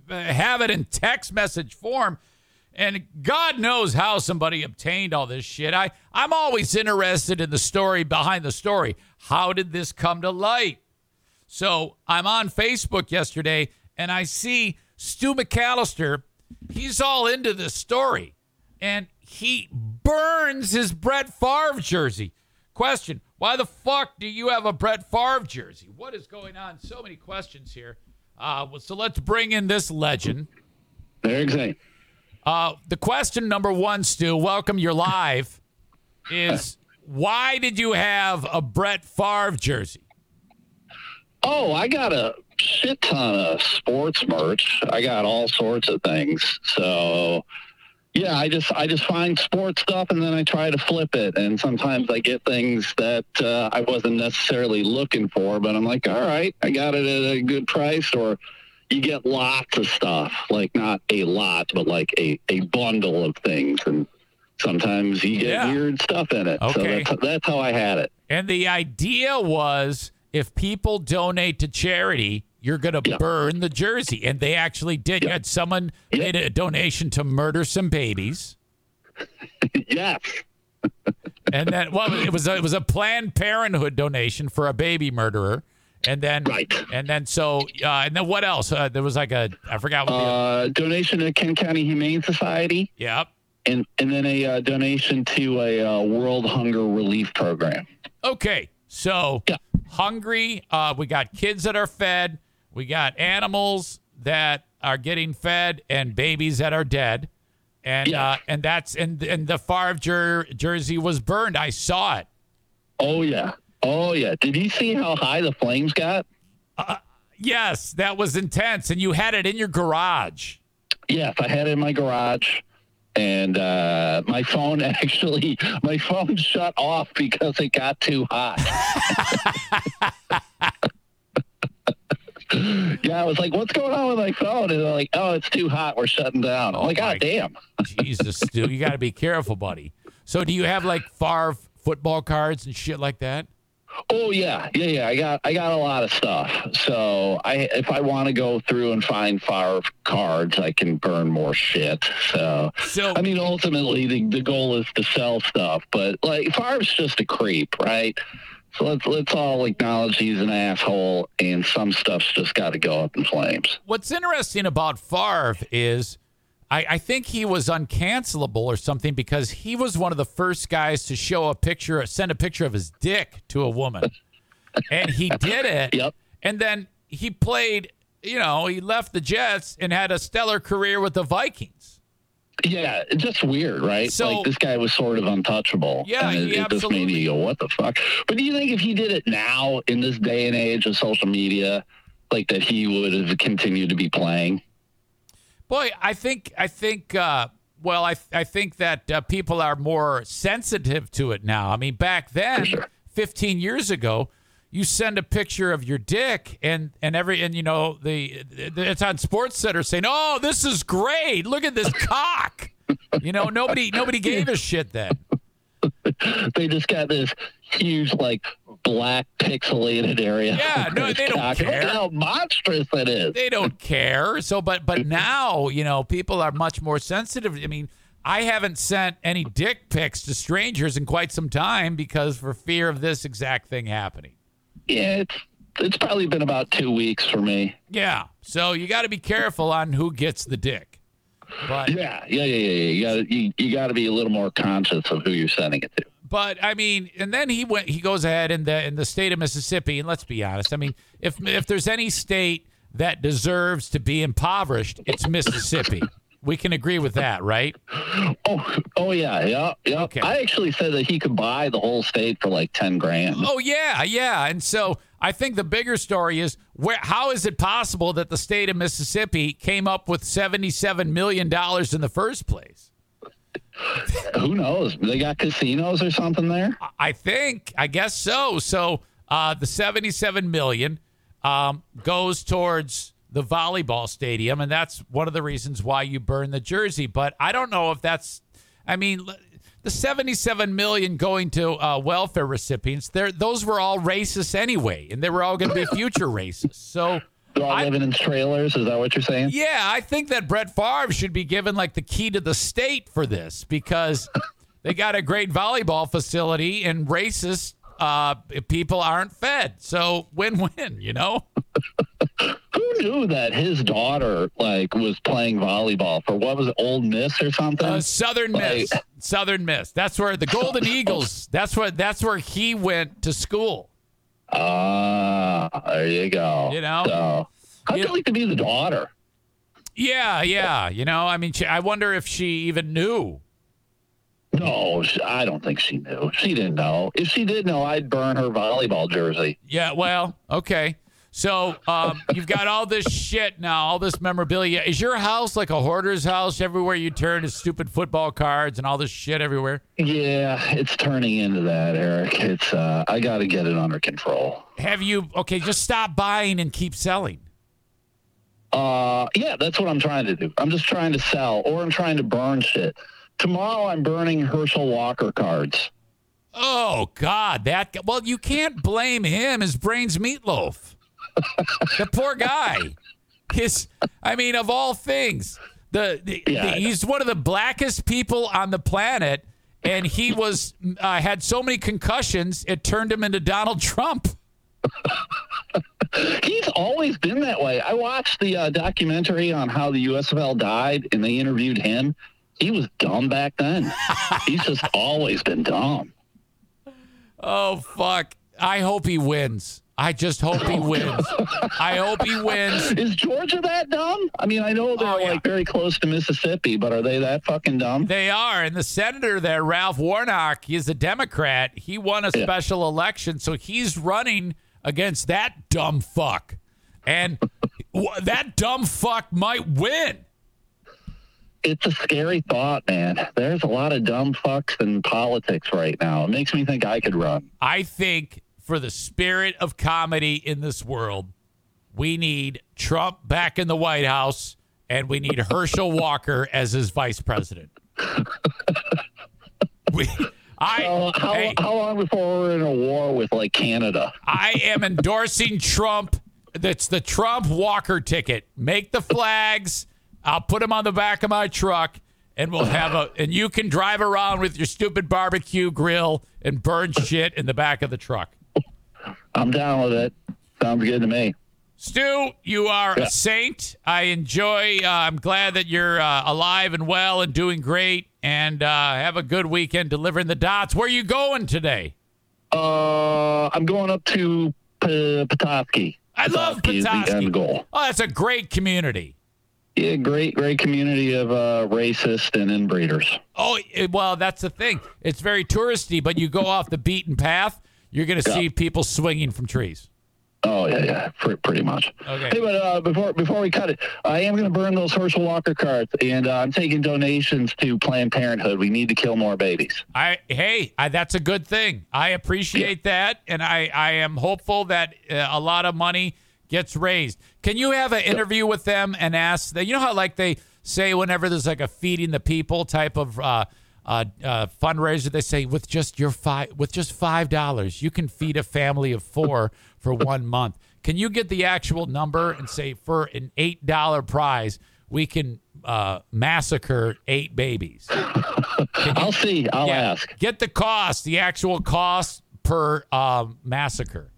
have it in text message form. And God knows how somebody obtained all this shit. I, I'm always interested in the story behind the story. How did this come to light? So I'm on Facebook yesterday and I see Stu McAllister. He's all into this story and he burns his Brett Favre jersey. Question Why the fuck do you have a Brett Favre jersey? What is going on? So many questions here. Uh, so let's bring in this legend. Zane. Uh, the question number one, Stu, welcome, you're live, is why did you have a Brett Favre jersey? Oh, I got a shit ton of sports merch. I got all sorts of things. So yeah, I just I just find sports stuff and then I try to flip it. And sometimes I get things that uh, I wasn't necessarily looking for, but I'm like, all right, I got it at a good price. Or you get lots of stuff, like not a lot, but like a, a bundle of things. And sometimes you get Yeah. weird stuff in it. So Okay. that's, that's how I had it. And the idea was if people donate to charity, you're going to Yeah. burn the jersey. And they actually did. You had someone Yeah. made a donation to murder some babies. yes. And then, well, it was a, it was a Planned Parenthood donation for a baby murderer, And then, Right. And then, so, uh, and then what else? Uh, there was like a, I forgot what the, Uh, donation to Kent County Humane Society, yep. and and then a uh, donation to a uh, World Hunger Relief Program. Okay. So, Yeah. hungry. Uh, we got kids that are fed. We got animals that are getting fed and babies that are dead. And, Yeah. uh, and that's, and, and the Favre jer- jersey was burned. I saw it. Oh yeah, oh yeah. Did you see how high the flames got? Yes, that was intense. And you had it in your garage. Yes, I had it in my garage, and uh, my phone actually my phone shut off because it got too hot. yeah, I was like, "What's going on with my phone?" And they're like, "Oh, it's too hot. We're shutting down." I'm Oh, like, "God damn!" Jesus, Stu, you got to be careful, buddy. So, do you have like Favre football cards and shit like that? Oh yeah, yeah, yeah. I got I got a lot of stuff. So I if I want to go through and find Favre cards, I can burn more shit. So So, I mean, ultimately the, the goal is to sell stuff, but like Favre's just a creep, right? So let's let's all acknowledge he's an asshole, and some stuff's just got to go up in flames. what's interesting about Favre is I, I think he was uncancelable or something because he was one of the first guys to show a picture, send a picture of his dick to a woman. and he did it. Yep. And then he played, you know, he left the Jets and had a stellar career with the Vikings. Yeah, just weird, right? So- like this guy was sort of untouchable. Yeah, and it, it just made you go, "What the fuck?" But do you think if he did it now in this day and age of social media, like that, he would have continued to be playing? Boy, I think I think uh, well, I I think that uh, people are more sensitive to it now. I mean, back then, sure. 15 years ago, you send a picture of your dick and and every and you know the, the it's on Sports Center saying, "Oh, this is great. Look at this cock." You know, nobody nobody gave a shit then. They just got this huge, like black pixelated area. Yeah, no, they don't. Look care. at how monstrous it is. they don't care. So, but but now you know people are much more sensitive. I mean, I haven't sent any dick pics to strangers in quite some time because for fear of this exact thing happening. Yeah, it's it's probably been about two weeks for me. Yeah, so you got to be careful on who gets the dick. But Yeah, yeah, yeah, yeah. yeah. You got you, you got to be a little more conscious of who you're sending it to. but I mean, and then he went. He goes ahead in the in the state of Mississippi, and let's be honest. I mean, if if there's any state that deserves to be impoverished, it's Mississippi. We can agree with that, right? Oh, oh yeah, yeah, yeah. Okay. I actually said that he could buy the whole state for like ten grand. Oh yeah, yeah. And so I think the bigger story is where how is it possible that the state of Mississippi came up with 77 million dollars in the first place? Who knows? They got casinos or something there. I think I guess so. So uh, the 77 million um, goes towards the volleyball stadium, and that's one of the reasons why you burn the jersey. But I don't know if that's. I mean, the 77 million going to uh, welfare recipients, they're, those were all racist anyway, and they were all going to be future racists. So. They're all I- living in trailers. Is that what you're saying? Yeah, I think that Brett Favre should be given like the key to the state for this because they got a great volleyball facility and racist uh, people aren't fed. So win-win, you know. Who knew that his daughter like was playing volleyball for what was it, Ole Miss or something? Uh, Southern Miss, Southern Miss. That's where the Golden Eagles. That's where that's where he went to school. Ah, there you go. You know? so, how'd You- you like to be the daughter? Yeah, yeah. You know, I mean, she, I wonder if she even knew. No, I don't think she knew. She didn't know. If she did know, I'd burn her volleyball jersey. Yeah, well, okay. So um, you've got all this shit now, all this memorabilia. Is your house like a hoarder's house? Everywhere you turn is stupid football cards and all this shit everywhere. Yeah, it's turning into that, Eric. It's uh, I got to get it under control. Have you? Okay, just stop buying and keep selling. Uh, yeah, that's what I'm trying to do. I'm just trying to sell, or I'm trying to burn shit. Tomorrow, I'm burning Herschel Walker cards. Oh God, that well, you can't blame him. His brain's meatloaf. The poor guy. His, I mean, of all things, the, the, Yeah, the- he's one of the blackest people on the planet, and he was uh, had so many concussions it turned him into Donald Trump. He's always been that way. I watched the uh, documentary on how the USFL died, and they interviewed him. He was dumb back then. He's just always been dumb. Oh fuck! I hope he wins. I just hope he wins. I hope he wins. Is Georgia that dumb? I mean, I know they're Oh, yeah. like very close to Mississippi, but are they that fucking dumb? They are. And the senator there, Ralph Warnock, he's a Democrat. He won a Yeah. special election, so he's running against that dumb fuck. And that dumb fuck might win. It's a scary thought, man. There's a lot of dumb fucks in politics right now. It makes me think I could run. I think for the spirit of comedy in this world, we need Trump back in the White House and we need Herschel Walker as his vice president. we, I, Uh, how, hey, how long before we're in a war with like Canada? I am endorsing Trump. That's the Trump Walker ticket. Make the flags. I'll put them on the back of my truck, and we'll have a. And you can drive around with your stupid barbecue grill and burn shit in the back of the truck. I'm down with it. Sounds good to me. Stu, you are a saint. I enjoy. Uh, I'm glad that you're uh, alive and well and doing great. And uh, have a good weekend delivering the dots. Where are you going today? Uh, I'm going up to P- Petoskey. I love Petoskey is the Petoskey. end goal. Oh, that's a great community. Yeah, great, great community of uh, racist and inbreeders. Oh, well, that's the thing. It's very touristy, but you go off the beaten path, you're going to Yeah. see people swinging from trees. Oh yeah, yeah, pr- pretty much. Okay. Hey, but uh, before before we cut it, I am going to burn those Herschel Walker cards, and uh, I'm taking donations to Planned Parenthood. We need to kill more babies. I hey, I, that's a good thing. I appreciate that, and I I am hopeful that uh, a lot of money gets raised. Can you have an interview with them and ask that? You know how like they say whenever there's like a feeding the people type of. Uh, uh, uh, fundraiser. They say with just your five, with just five dollars, you can feed a family of four for one month. Can you get the actual number and say for an eight dollar prize, we can uh, massacre eight babies? I'll see. I'll Yeah. ask. Get the cost, the actual cost per um, massacre.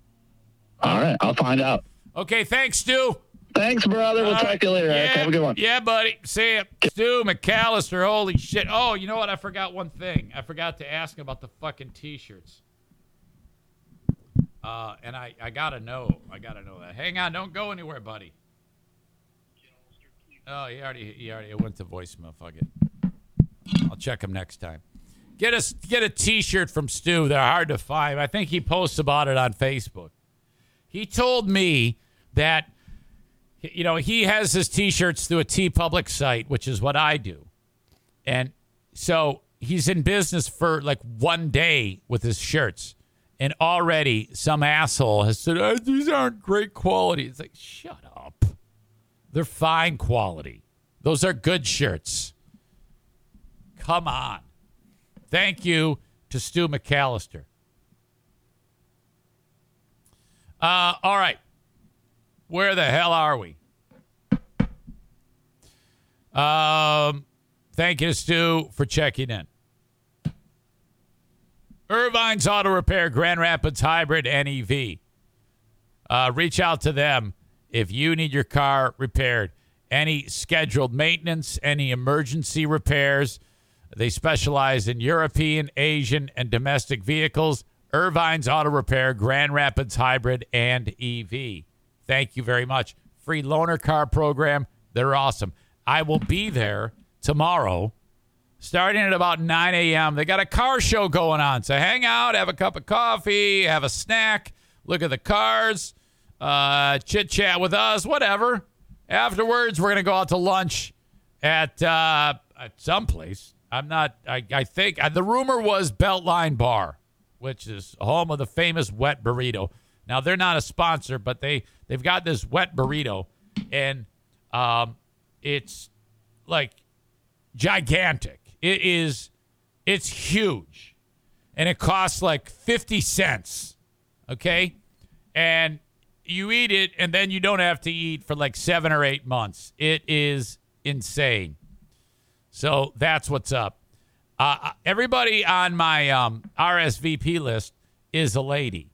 All right, I'll find out. Okay, thanks, Stu. Thanks, brother. We'll All talk to you later. Yeah, Have a good one. Yeah, buddy. See ya. Stu McAllister. Holy shit. Oh, you know what? I forgot one thing. I forgot to ask about the fucking t-shirts. Uh, and I, I gotta know. I gotta know that. Hang on. Don't go anywhere, buddy. Oh, he already he already went to voicemail. Fuck it. I'll check him next time. Get us get a T-shirt from Stu. They're hard to find. I think he posts about it on Facebook. He told me that you know he has his T-shirts through a TeePublic site, which is what I do, and so he's in business for like one day with his shirts, and already some asshole has said "Oh, these aren't great quality. It's like shut up. They're fine quality. Those are good shirts. Come on. Thank you to Stu McAllister. Uh, all right. Where the hell are we? Um, thank you, Stu, for checking in. Ervine's Auto Repair, Grand Rapids Hybrid and EV. Uh, reach out to them if you need your car repaired. Any scheduled maintenance, any emergency repairs. They specialize in European, Asian, and domestic vehicles. Ervine's Auto Repair, Grand Rapids Hybrid, and EV. Thank you very much. Free loaner car program. They're awesome. I will be there tomorrow starting at about 9 a.m. They got a car show going on. So hang out, have a cup of coffee, have a snack, look at the cars, uh, chit chat with us, whatever. Afterwards, we're going to go out to lunch at, uh, at some place. I'm not, I, I think, uh, the rumor was Beltline Bar, which is home of the famous wet burrito. Now, they're not a sponsor, but they, they've got this wet burrito, and um, it's like gigantic. It is it's huge. And it costs like 50 cents. Okay? And you eat it and then you don't have to eat for like 7 or 8 months. It is insane. So that's what's up. Uh, everybody on my um, RSVP list is a lady,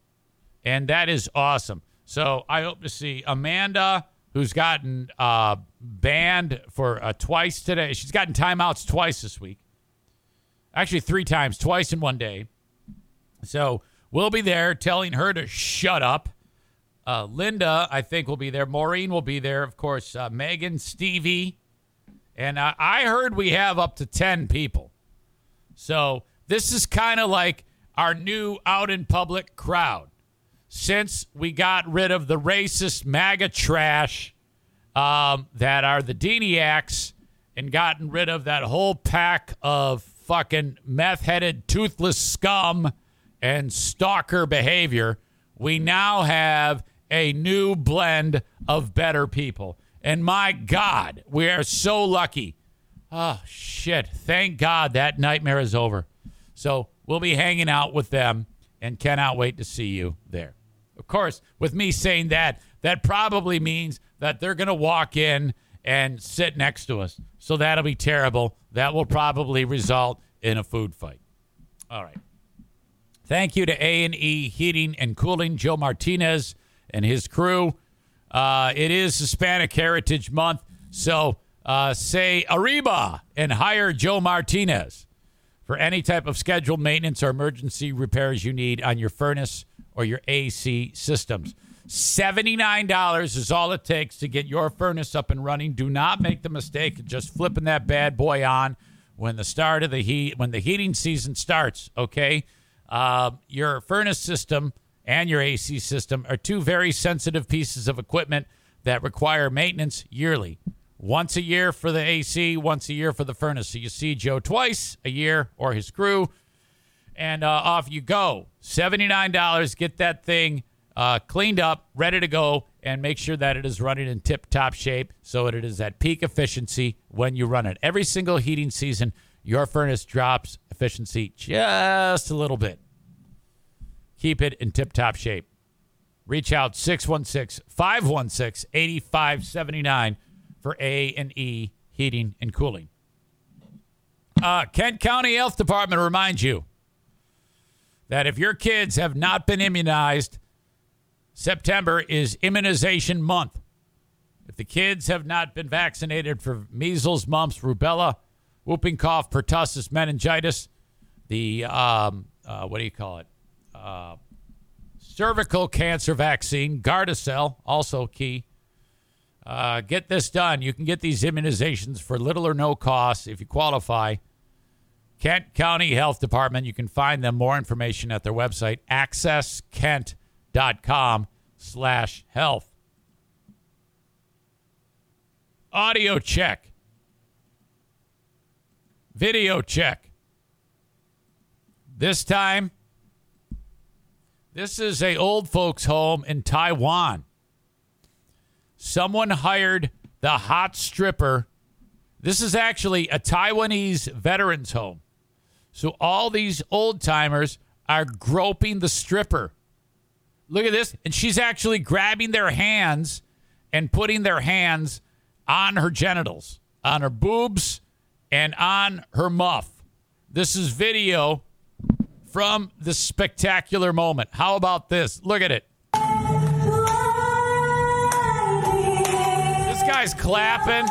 and that is awesome. So I hope to see Amanda, who's gotten uh, banned for uh, twice today. She's gotten timeouts twice this week. Actually, three times, twice in one day. So we'll be there telling her to shut up. Uh, Linda, I think, will be there. Maureen will be there. Of course, uh, Megan, Stevie. And uh, I heard we have up to 10 people. So this is kind of like our new out in public crowd. Since we got rid of the racist MAGA trash um, that are the Deniacs and gotten rid of that whole pack of fucking meth headed, toothless scum and stalker behavior, we now have a new blend of better people. And my God, we are so lucky. Oh, shit. Thank God that nightmare is over. So we'll be hanging out with them and cannot wait to see you there. Of course, with me saying that, that probably means that they're going to walk in and sit next to us. So that'll be terrible. That will probably result in a food fight. All right. Thank you to A&E Heating and Cooling, Joe Martinez and his crew. Uh, it is Hispanic Heritage Month, so uh, say Arriba and hire Joe Martinez for any type of scheduled maintenance or emergency repairs you need on your furnace or your AC systems. $79 is all it takes to get your furnace up and running. Do not make the mistake of just flipping that bad boy on when the start of the heat when the heating season starts, okay? Uh, your furnace system and your AC system are two very sensitive pieces of equipment that require maintenance yearly. Once a year for the AC, once a year for the furnace. So you see Joe twice a year or his crew, and uh, off you go. $79. Get that thing uh, cleaned up, ready to go, and make sure that it is running in tip top shape so that it is at peak efficiency when you run it. Every single heating season, your furnace drops efficiency just a little bit. Keep it in tip top shape. Reach out 616 516 8579 for A and E heating and cooling. Uh, Kent County Health Department reminds you that if your kids have not been immunized, September is immunization month. If the kids have not been vaccinated for measles, mumps, rubella, whooping cough, pertussis, meningitis, the um, uh, what do you call it? Uh, cervical cancer vaccine, Gardasil, also key. Uh, get this done. You can get these immunizations for little or no cost if you qualify. Kent County Health Department. You can find them more information at their website, accesskent.com slash health. Audio check. Video check. This time, this is a old folks home in Taiwan. Someone hired the hot stripper. This is actually a Taiwanese veterans home. So all these old timers are groping the stripper. Look at this. And she's actually grabbing their hands and putting their hands on her genitals, on her boobs, and on her muff. This is video from the spectacular moment. How about this? Look at it. This guy's clapping.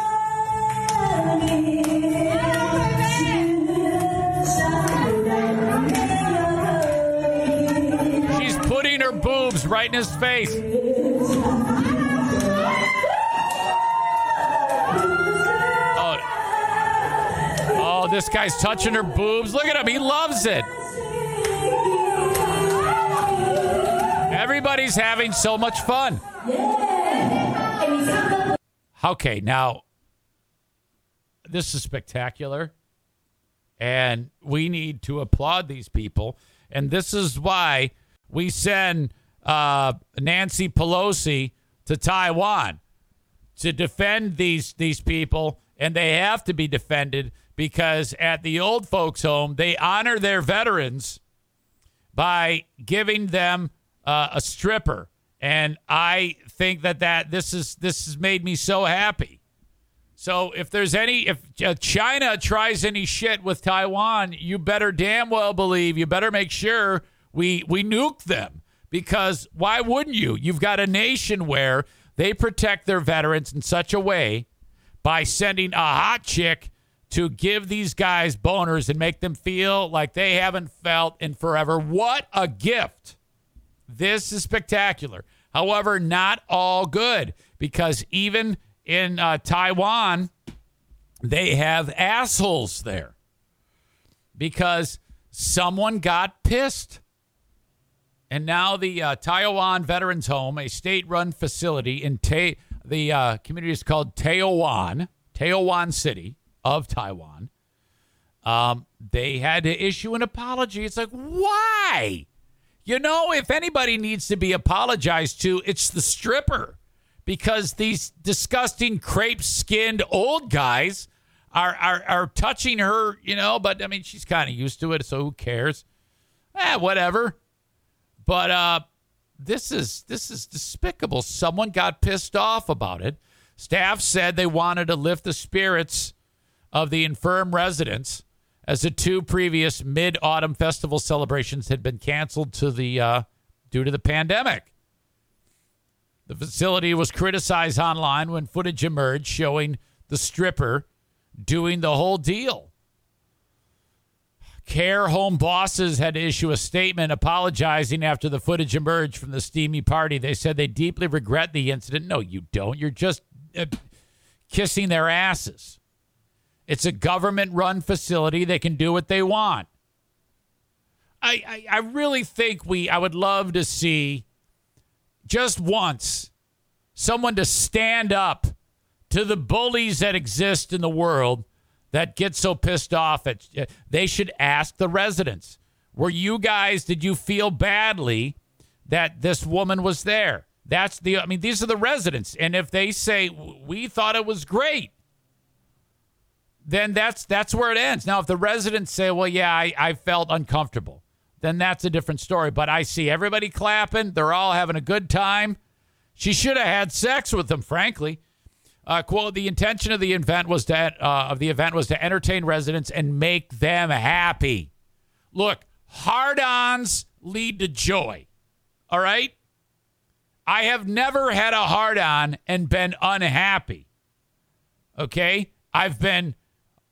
Boobs right in his face. Oh, oh this guy's touching her boobs. Look at him. He loves it. Everybody's having so much fun. Okay, now this is spectacular. And we need to applaud these people. And this is why we send uh, Nancy Pelosi to Taiwan to defend these these people, and they have to be defended because at the old folks' home they honor their veterans by giving them uh, a stripper, and I think that that this is this has made me so happy. So if there's any, if uh, China tries any shit with Taiwan, you better damn well believe, you better make sure we we nuke them because why wouldn't you? You've got a nation where they protect their veterans in such a way by sending a hot chick to give these guys boners and make them feel like they haven't felt in forever. What a gift! This is spectacular. However, not all good because even in uh, Taiwan, they have assholes there because someone got pissed. And now the uh, Taiwan Veterans Home, a state-run facility in Ta- the uh, community is called Taoyuan, Taoyuan City of Taiwan. Um, they had to issue an apology. It's like, why? You know, if anybody needs to be apologized to, it's the stripper because these disgusting crepe skinned old guys are, are, are touching her, you know, but I mean, she's kind of used to it, so who cares? Eh, whatever. But uh, this is this is despicable. Someone got pissed off about it. Staff said they wanted to lift the spirits of the infirm residents as the two previous mid-autumn festival celebrations had been canceled to the uh, due to the pandemic. The facility was criticized online when footage emerged showing the stripper doing the whole deal. Care home bosses had to issue a statement apologizing after the footage emerged from the steamy party. They said they deeply regret the incident. No, you don't. You're just uh, kissing their asses. It's a government run facility. They can do what they want. I, I, I really think we, I would love to see just once someone to stand up to the bullies that exist in the world that get so pissed off at uh, they should ask the residents. Were you guys did you feel badly that this woman was there? That's the i mean these are the residents. And if they say we thought it was great then that's that's where it ends. Now if the residents say well yeah i, I felt uncomfortable then that's a different story. But i see everybody clapping. They're all having a good time. She should have had sex with them frankly uh, quote: The intention of the event was to uh, of the event was to entertain residents and make them happy. Look, hard-ons lead to joy. All right. I have never had a hard-on and been unhappy. Okay, I've been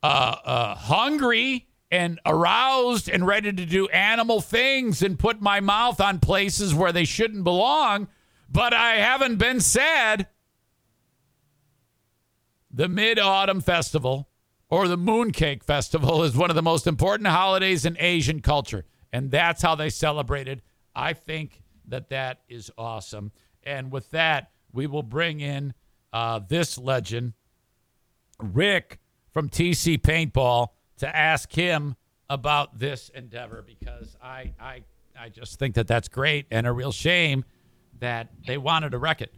uh, uh, hungry and aroused and ready to do animal things and put my mouth on places where they shouldn't belong, but I haven't been sad the Mid Autumn Festival or the Mooncake Festival is one of the most important holidays in Asian culture. And that's how they celebrated. I think that that is awesome. And with that, we will bring in uh, this legend, Rick from TC Paintball, to ask him about this endeavor because I, I, I just think that that's great and a real shame that they wanted to wreck it.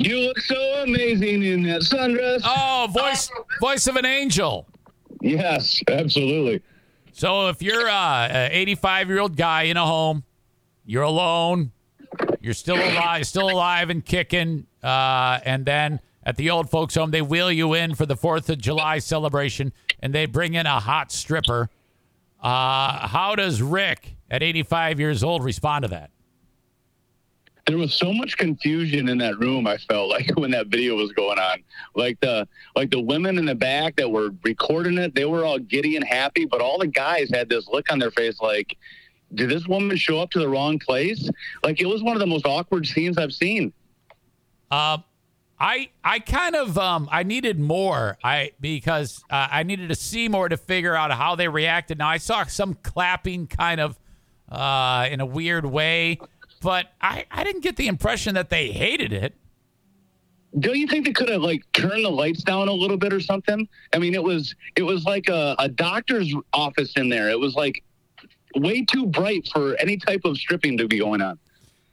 You look so amazing in that sundress. Oh, voice voice of an angel. Yes, absolutely. So if you're a, a 85 year old guy in a home, you're alone, you're still alive, still alive and kicking, uh, and then at the old folks' home they wheel you in for the Fourth of July celebration, and they bring in a hot stripper. Uh, how does Rick at 85 years old respond to that? There was so much confusion in that room i felt like when that video was going on. Like the like the women in the back that were recording it they were all giddy and happy but all the guys had this look on their face like did this woman show up to the wrong place? Like it was one of the most awkward scenes i've seen. Uh, I I kind of um I needed more. I because uh, I needed to see more to figure out how they reacted. Now I saw some clapping kind of uh in a weird way but I, I didn't get the impression that they hated it. Don't you think they could have like turned the lights down a little bit or something? I mean, it was it was like a, a doctor's office in there. It was like way too bright for any type of stripping to be going on.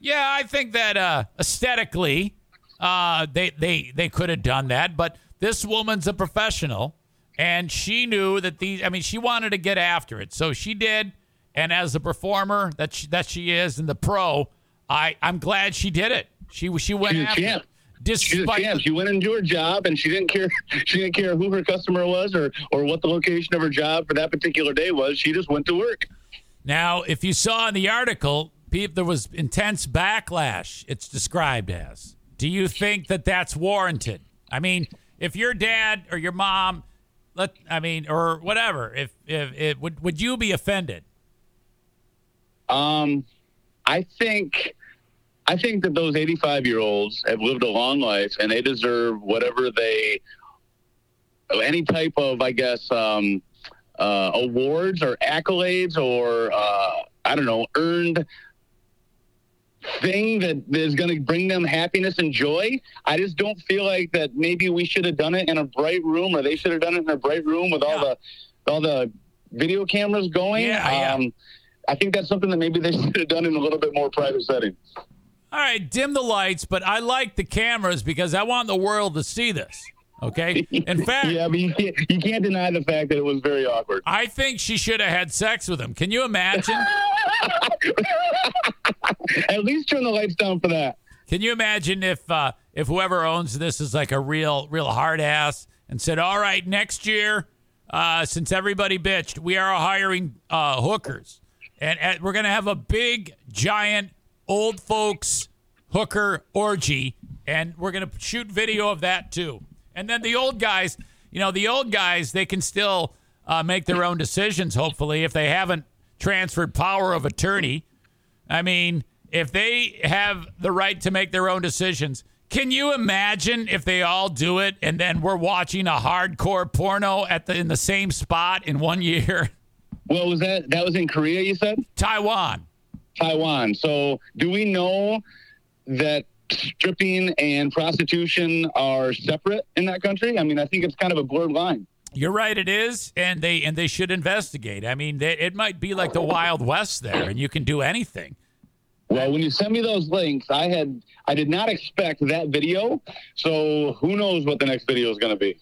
Yeah, I think that uh, aesthetically, uh, they they they could have done that, but this woman's a professional, and she knew that these. I mean, she wanted to get after it, so she did. And as a performer that she, that she is, and the pro, I I'm glad she did it. She she went She's after. a champ. Despite She's a champ. She went into her job and she didn't care. She didn't care who her customer was or or what the location of her job for that particular day was. She just went to work. Now, if you saw in the article, There was intense backlash. It's described as. Do you think that that's warranted? I mean, if your dad or your mom, let I mean, or whatever, if if it would would you be offended? Um, I think, I think that those 85 year olds have lived a long life and they deserve whatever they, any type of, I guess, um, uh, awards or accolades or, uh, I don't know, earned thing that is going to bring them happiness and joy. I just don't feel like that maybe we should have done it in a bright room or they should have done it in a bright room with all the, all the video cameras going. Yeah, yeah. Um, I think that's something that maybe they should have done in a little bit more private setting. All right, dim the lights, but I like the cameras because I want the world to see this. Okay. In fact, Yeah, but you can't, you can't deny the fact that it was very awkward. I think she should have had sex with him. Can you imagine? At least turn the lights down for that. Can you imagine if uh, if whoever owns this is like a real real hard ass and said, "All right, next year, uh, since everybody bitched, we are hiring uh, hookers, and, and we're gonna have a big giant old folks hooker orgy, and we're gonna shoot video of that too. And then the old guys, you know, the old guys, they can still uh, make their own decisions. Hopefully, if they haven't transferred power of attorney." I mean, if they have the right to make their own decisions, can you imagine if they all do it and then we're watching a hardcore porno at the in the same spot in one year? What was that? That was in Korea, you said? Taiwan. Taiwan. So, do we know that stripping and prostitution are separate in that country? I mean, I think it's kind of a blurred line. You're right, it is, and they and they should investigate. I mean, they, it might be like the Wild West there, and you can do anything. Well, when you sent me those links, I had I did not expect that video. So who knows what the next video is going to be?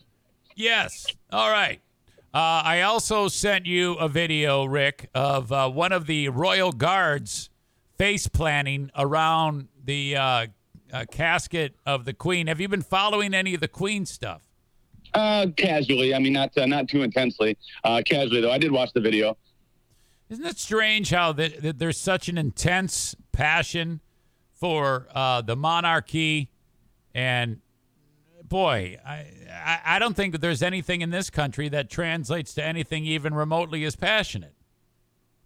Yes. All right. Uh, I also sent you a video, Rick, of uh, one of the royal guards face planning around the uh, uh, casket of the Queen. Have you been following any of the Queen stuff? Uh, casually. I mean, not uh, not too intensely. Uh, casually though, I did watch the video. Isn't it strange how that that there's such an intense passion for uh, the monarchy? And boy, I, I don't think that there's anything in this country that translates to anything even remotely as passionate.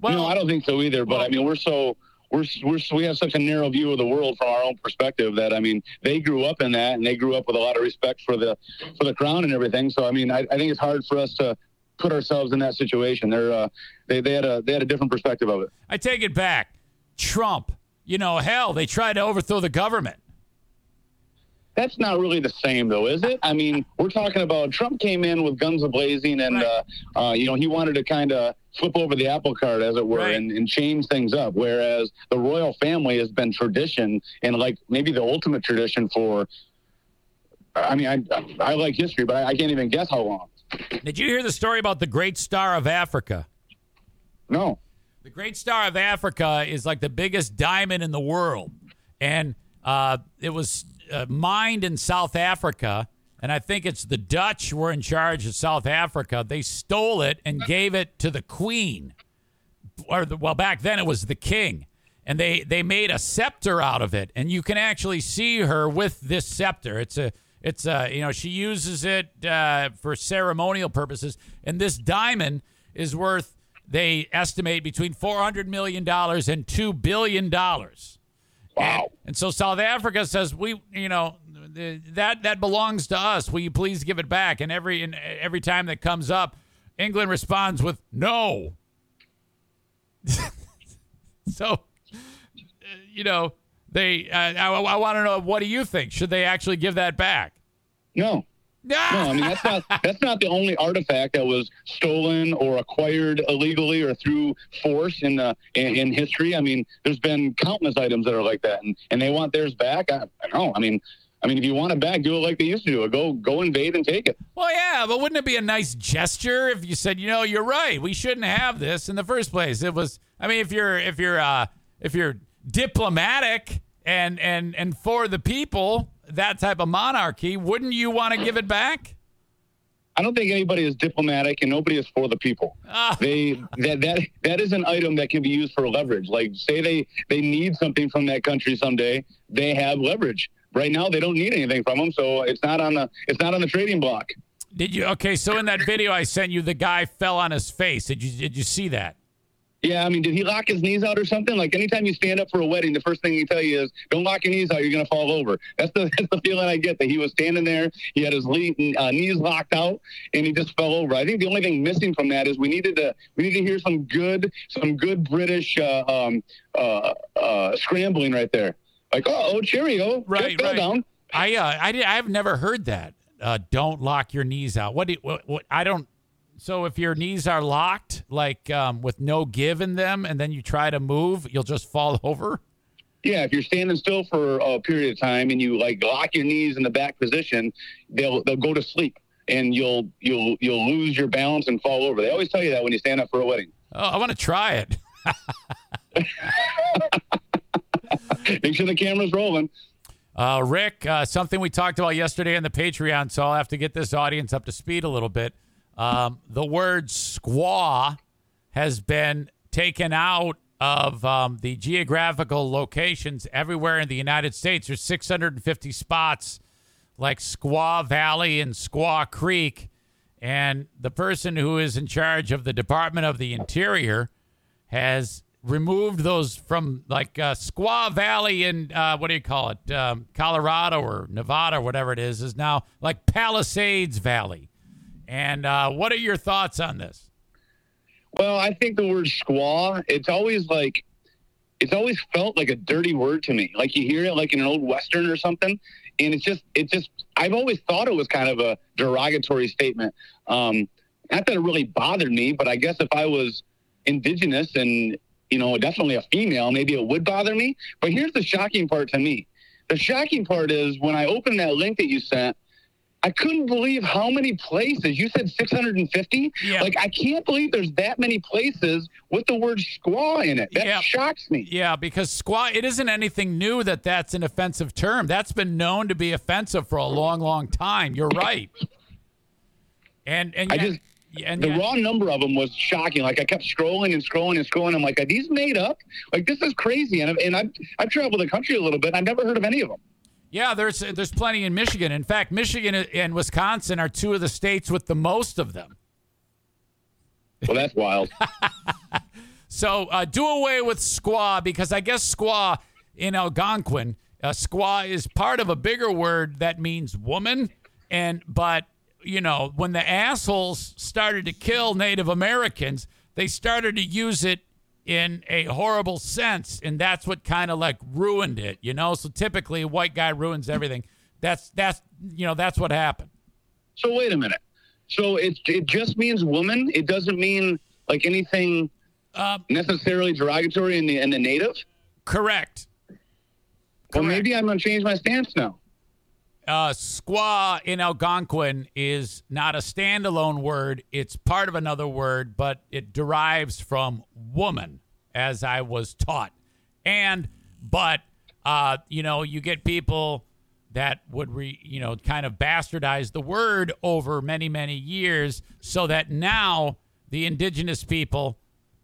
Well, no, I don't think so either. But well- I mean, we're so we're we're we have such a narrow view of the world from our own perspective that I mean, they grew up in that and they grew up with a lot of respect for the for the crown and everything. So I mean, I, I think it's hard for us to put ourselves in that situation. They're uh, they they had a they had a different perspective of it. I take it back. Trump, you know, hell, they tried to overthrow the government. That's not really the same, though, is it? I mean, we're talking about Trump came in with guns ablazing, and Right. uh, uh, you know he wanted to kind of flip over the apple cart, as it were, Right. and, and change things up. Whereas the royal family has been tradition, and like maybe the ultimate tradition for. I mean, I I like history, but I, I can't even guess how long. Did you hear the story about the Great Star of Africa? No. The Great Star of Africa is like the biggest diamond in the world, and uh, it was uh, mined in South Africa. And I think it's the Dutch were in charge of South Africa. They stole it and gave it to the Queen, or the, well, back then it was the King, and they they made a scepter out of it, and you can actually see her with this scepter. It's a it's a you know she uses it uh, for ceremonial purposes, and this diamond is worth they estimate between four hundred million dollars and two billion dollars. Wow. And, and so South Africa says we, you know, the, that that belongs to us. Will you please give it back? And every and every time that comes up, England responds with no. so, uh, you know, they. Uh, I, I want to know what do you think? Should they actually give that back? No. No, I mean that's not that's not the only artifact that was stolen or acquired illegally or through force in the in, in history. I mean, there's been countless items that are like that, and, and they want theirs back. I, I don't know. I mean, I mean, if you want it back, do it like they used to do it. Go go invade and take it. Well, yeah, but wouldn't it be a nice gesture if you said, you know, you're right, we shouldn't have this in the first place? It was. I mean, if you're if you're uh, if you're diplomatic and and and for the people, that type of monarchy, wouldn't you want to give it back? I don't think anybody is diplomatic and nobody is for the people. Ah. They that that that is an item that can be used for leverage. Like say they they need something from that country someday, they have leverage. Right now, they don't need anything from them, so it's not on the it's not on the trading block. Did you? Okay, so in that video I sent you, the guy fell on his face. Did you? Did you see that? Yeah, I mean, did he lock his knees out or something? Like anytime you stand up for a wedding, the first thing he tell you is, "Don't lock your knees out; you're gonna fall over." That's the that's the feeling I get that he was standing there, he had his le- uh, knees locked out, and he just fell over. I think the only thing missing from that is we needed to we need to hear some good some good British uh, um, uh, uh, scrambling right there. Like, oh, oh cheerio, Right, just right. down. I uh, I did, I've never heard that. Uh, don't lock your knees out. What, do you, what, what? I don't. So if your knees are locked, like um, with no give in them, and then you try to move, you'll just fall over. Yeah, if you're standing still for a period of time and you like lock your knees in the back position, they'll they'll go to sleep and you'll you'll you'll lose your balance and fall over. They always tell you that when you stand up for a wedding. Oh, I want to try it. Make sure the camera's rolling. Uh, Rick, uh, something we talked about yesterday on the Patreon, so I'll have to get this audience up to speed a little bit. Um, the word squaw has been taken out of um, the geographical locations everywhere in the United States. There's 650 spots like Squaw Valley and Squaw Creek. And the person who is in charge of the Department of the Interior has removed those from like uh, Squaw Valley and uh, what do you call it? Um, Colorado or Nevada or whatever it is, is now like Palisades Valley. And uh, what are your thoughts on this? Well, I think the word squaw, it's always like it's always felt like a dirty word to me. Like you hear it like in an old western or something. And it's just it's just I've always thought it was kind of a derogatory statement. Um not that it really bothered me, but I guess if I was indigenous and you know, definitely a female, maybe it would bother me. But here's the shocking part to me. The shocking part is when I opened that link that you sent, I couldn't believe how many places. You said 650? Yeah. Like, I can't believe there's that many places with the word squaw in it. That Yeah. shocks me. Yeah, because squaw, it isn't anything new that that's an offensive term. That's been known to be offensive for a long, long time. You're right. And and I yet- just- and The yet- raw number of them was shocking. Like, I kept scrolling and scrolling and scrolling. I'm like, are these made up? Like, this is crazy. And, I've- and I've, I've traveled the country a little bit. I've never heard of any of them. Yeah, there's there's plenty in Michigan. In fact, Michigan and Wisconsin are two of the states with the most of them. Well, that's wild. So uh, do away with squaw because I guess squaw in Algonquin, uh, squaw is part of a bigger word that means woman. And but you know when the assholes started to kill Native Americans, they started to use it in a horrible sense, and that's what kind of like ruined it. You know, so typically a white guy ruins everything. That's that's you know that's what happened. So wait a minute. So it it just means woman. It doesn't mean like anything Uh, necessarily derogatory in the in the native. correct. Well, Correct. maybe I'm gonna change my stance now. Uh, squaw in Algonquin is not a standalone word. It's part of another word, but it derives from woman, as I was taught. And, but, uh, you know, you get people that would, re, you know, kind of bastardize the word over many, many years so that now the indigenous people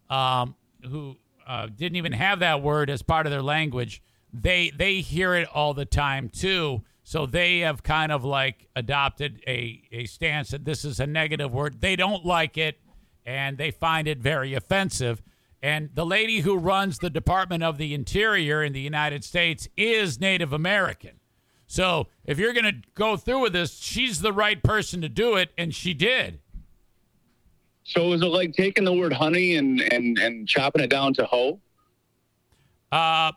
um, who uh, didn't even have that word as part of their language, they they hear it all the time too. So they have kind of like adopted a, a stance that this is a negative word. They don't like it and they find it very offensive. And the lady who runs the Department of the Interior in the United States is Native American. So if you're going to go through with this, she's the right person to do it, and she did. So is it like taking the word honey and and and chopping it down to hoe? Uh,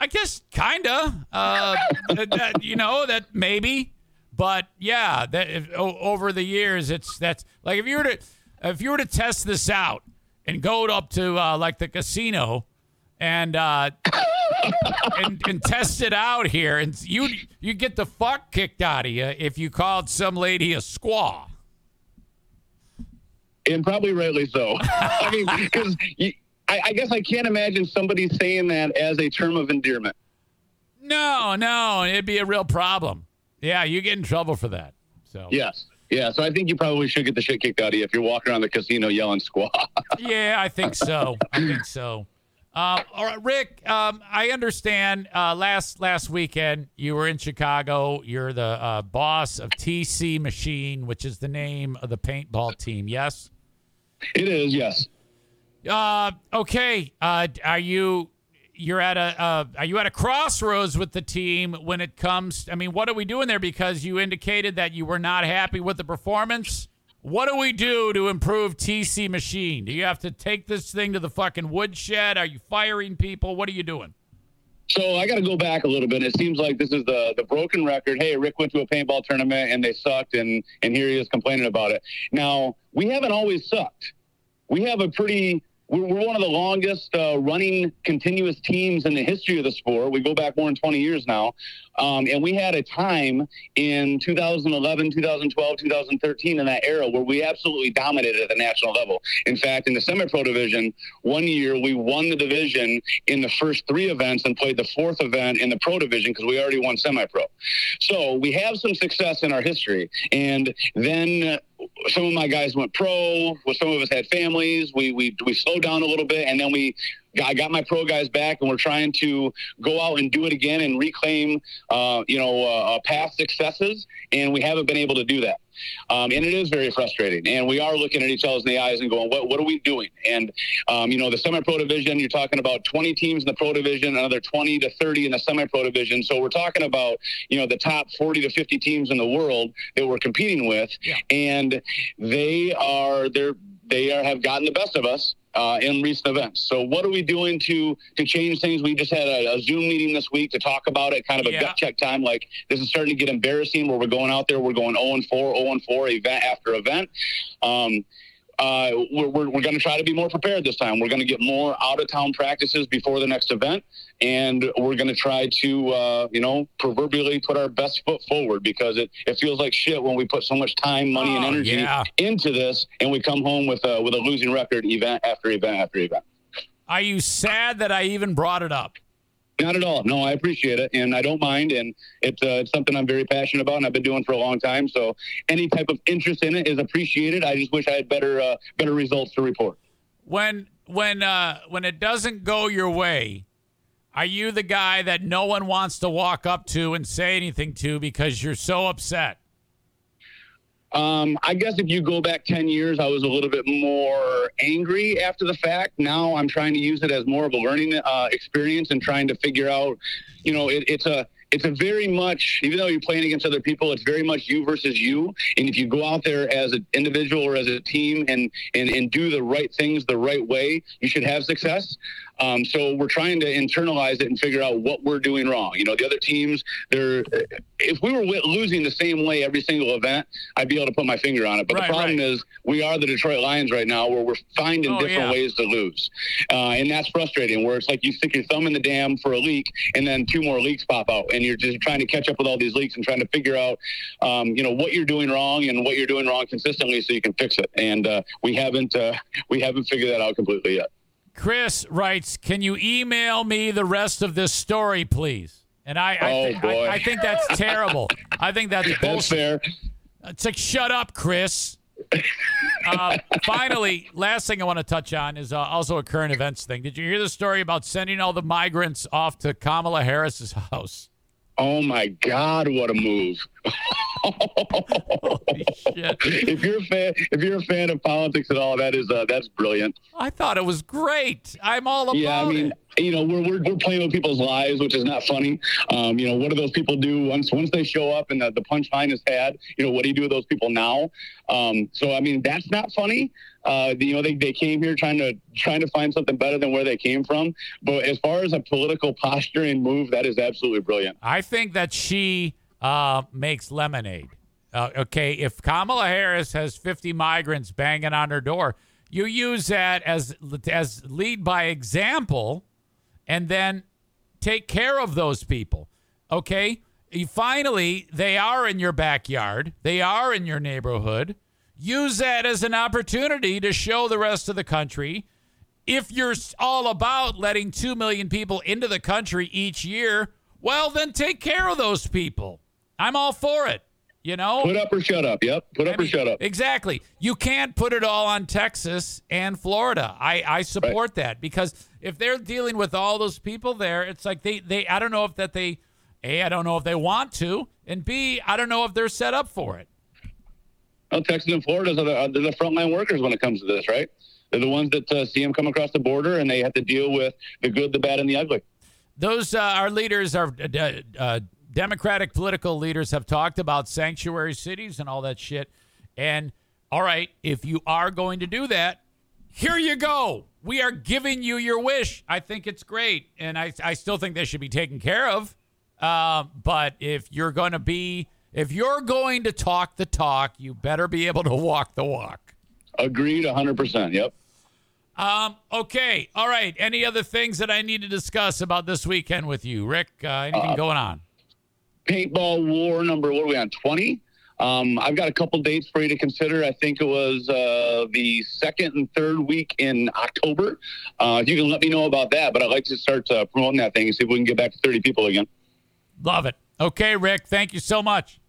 I guess kinda. Uh, that, you know that maybe, but yeah, that if, o- over the years, it's that's like if you were to if you were to test this out and go up to uh, like the casino and uh, and and test it out here, and you you get the fuck kicked out of you if you called some lady a squaw. And probably rightly so. I mean, because I, I guess I can't imagine somebody saying that as a term of endearment. No, no, it'd be a real problem. Yeah, you get in trouble for that. So Yes. Yeah, so I think you probably should get the shit kicked out of you if you're walking around the casino yelling squaw. yeah, I think so. I think so. Um, all right, Rick. Um, I understand. Uh, last last weekend, you were in Chicago. You're the uh, boss of TC Machine, which is the name of the paintball team. Yes. It is. Yes. Uh, okay. Uh, are you? You're at a. Uh, are you at a crossroads with the team when it comes? I mean, what are we doing there? Because you indicated that you were not happy with the performance. What do we do to improve TC Machine? Do you have to take this thing to the fucking woodshed? Are you firing people? What are you doing? So I got to go back a little bit. It seems like this is the the broken record. Hey, Rick went to a paintball tournament and they sucked, and and here he is complaining about it. Now we haven't always sucked. We have a pretty we're, we're one of the longest uh, running continuous teams in the history of the sport. We go back more than 20 years now. Um, and we had a time in 2011, 2012, 2013 in that era where we absolutely dominated at the national level. In fact, in the semi pro division, one year we won the division in the first three events and played the fourth event in the pro division because we already won semi pro. So we have some success in our history. And then some of my guys went pro. Well, some of us had families. We we we slowed down a little bit, and then we I got my pro guys back, and we're trying to go out and do it again and reclaim, uh, you know, uh, uh, past successes, and we haven't been able to do that. Um, and it is very frustrating. And we are looking at each other in the eyes and going, what, what are we doing? And, um, you know, the semi pro division, you're talking about 20 teams in the pro division, another 20 to 30 in the semi pro division. So we're talking about, you know, the top 40 to 50 teams in the world that we're competing with. Yeah. And they are, they're, they are, have gotten the best of us uh, in recent events. So, what are we doing to to change things? We just had a, a Zoom meeting this week to talk about it, kind of a yeah. gut check time. Like this is starting to get embarrassing, where we're going out there, we're going 0 and 4, 0 and 4, event after event. Um, uh, we're, we're, we're going to try to be more prepared this time. We're going to get more out of town practices before the next event. And we're going to try to, uh, you know, proverbially put our best foot forward because it, it feels like shit when we put so much time, money, oh, and energy yeah. into this and we come home with a, with a losing record event after event after event. Are you sad that I even brought it up? Not at all. No, I appreciate it, and I don't mind. And it's uh, it's something I'm very passionate about, and I've been doing for a long time. So any type of interest in it is appreciated. I just wish I had better uh, better results to report. When when uh, when it doesn't go your way, are you the guy that no one wants to walk up to and say anything to because you're so upset? Um, I guess if you go back 10 years, I was a little bit more angry after the fact. Now I'm trying to use it as more of a learning uh, experience and trying to figure out, you know, it, it's a, it's a very much, even though you're playing against other people, it's very much you versus you. And if you go out there as an individual or as a team and, and, and do the right things the right way, you should have success. Um, so we're trying to internalize it and figure out what we're doing wrong. You know, the other teams, they're if we were losing the same way every single event, I'd be able to put my finger on it. But right, the problem right. is we are the Detroit Lions right now, where we're finding oh, different yeah. ways to lose, uh, and that's frustrating. Where it's like you stick your thumb in the dam for a leak, and then two more leaks pop out, and you're just trying to catch up with all these leaks and trying to figure out, um, you know, what you're doing wrong and what you're doing wrong consistently, so you can fix it. And uh, we haven't uh, we haven't figured that out completely yet. Chris writes, "Can you email me the rest of this story, please?" And I, I, oh, th- I, I think that's terrible. I think that's bullshit. That's fair. It's like, shut up, Chris. uh, finally, last thing I want to touch on is uh, also a current events thing. Did you hear the story about sending all the migrants off to Kamala Harris's house? Oh my God, what a move! if you're a fan, if you're a fan of politics at all, that is uh, that's brilliant. I thought it was great. I'm all about yeah, I mean, it you know, we're, we're, we're playing with people's lives, which is not funny. Um, you know, what do those people do once once they show up and the, the punchline is had? You know, what do you do with those people now? Um, so, I mean, that's not funny. Uh, you know, they, they came here trying to trying to find something better than where they came from. But as far as a political posturing move, that is absolutely brilliant. I think that she uh, makes lemonade. Uh, okay, if Kamala Harris has 50 migrants banging on her door, you use that as as lead by example and then take care of those people. Okay? You finally, they are in your backyard, they are in your neighborhood. Use that as an opportunity to show the rest of the country if you're all about letting 2 million people into the country each year, well, then take care of those people. I'm all for it. You know, Put up or shut up. Yep. Put up I mean, or shut up. Exactly. You can't put it all on Texas and Florida. I, I support that because if they're dealing with all those people there, it's like they, they I don't know if that they A, I don't know if they want to, and B, I don't know if they're set up for it. Well, Texas and Florida are the, are the frontline workers when it comes to this, right? They're the ones that uh, see them come across the border and they have to deal with the good, the bad, and the ugly. Those uh, our leaders, our uh, Democratic political leaders, have talked about sanctuary cities and all that shit. And all right, if you are going to do that, here you go. We are giving you your wish. I think it's great, and I I still think they should be taken care of. Uh, but if you're going to be, if you're going to talk the talk, you better be able to walk the walk. Agreed, 100%. Yep. Um, okay. All right. Any other things that I need to discuss about this weekend with you, Rick? Uh, anything going on? Paintball war number, what are we on, 20? Um, I've got a couple dates for you to consider. I think it was uh, the second and third week in October. Uh, you can let me know about that, but I'd like to start uh, promoting that thing and see if we can get back to 30 people again. Love it. Okay, Rick. Thank you so much.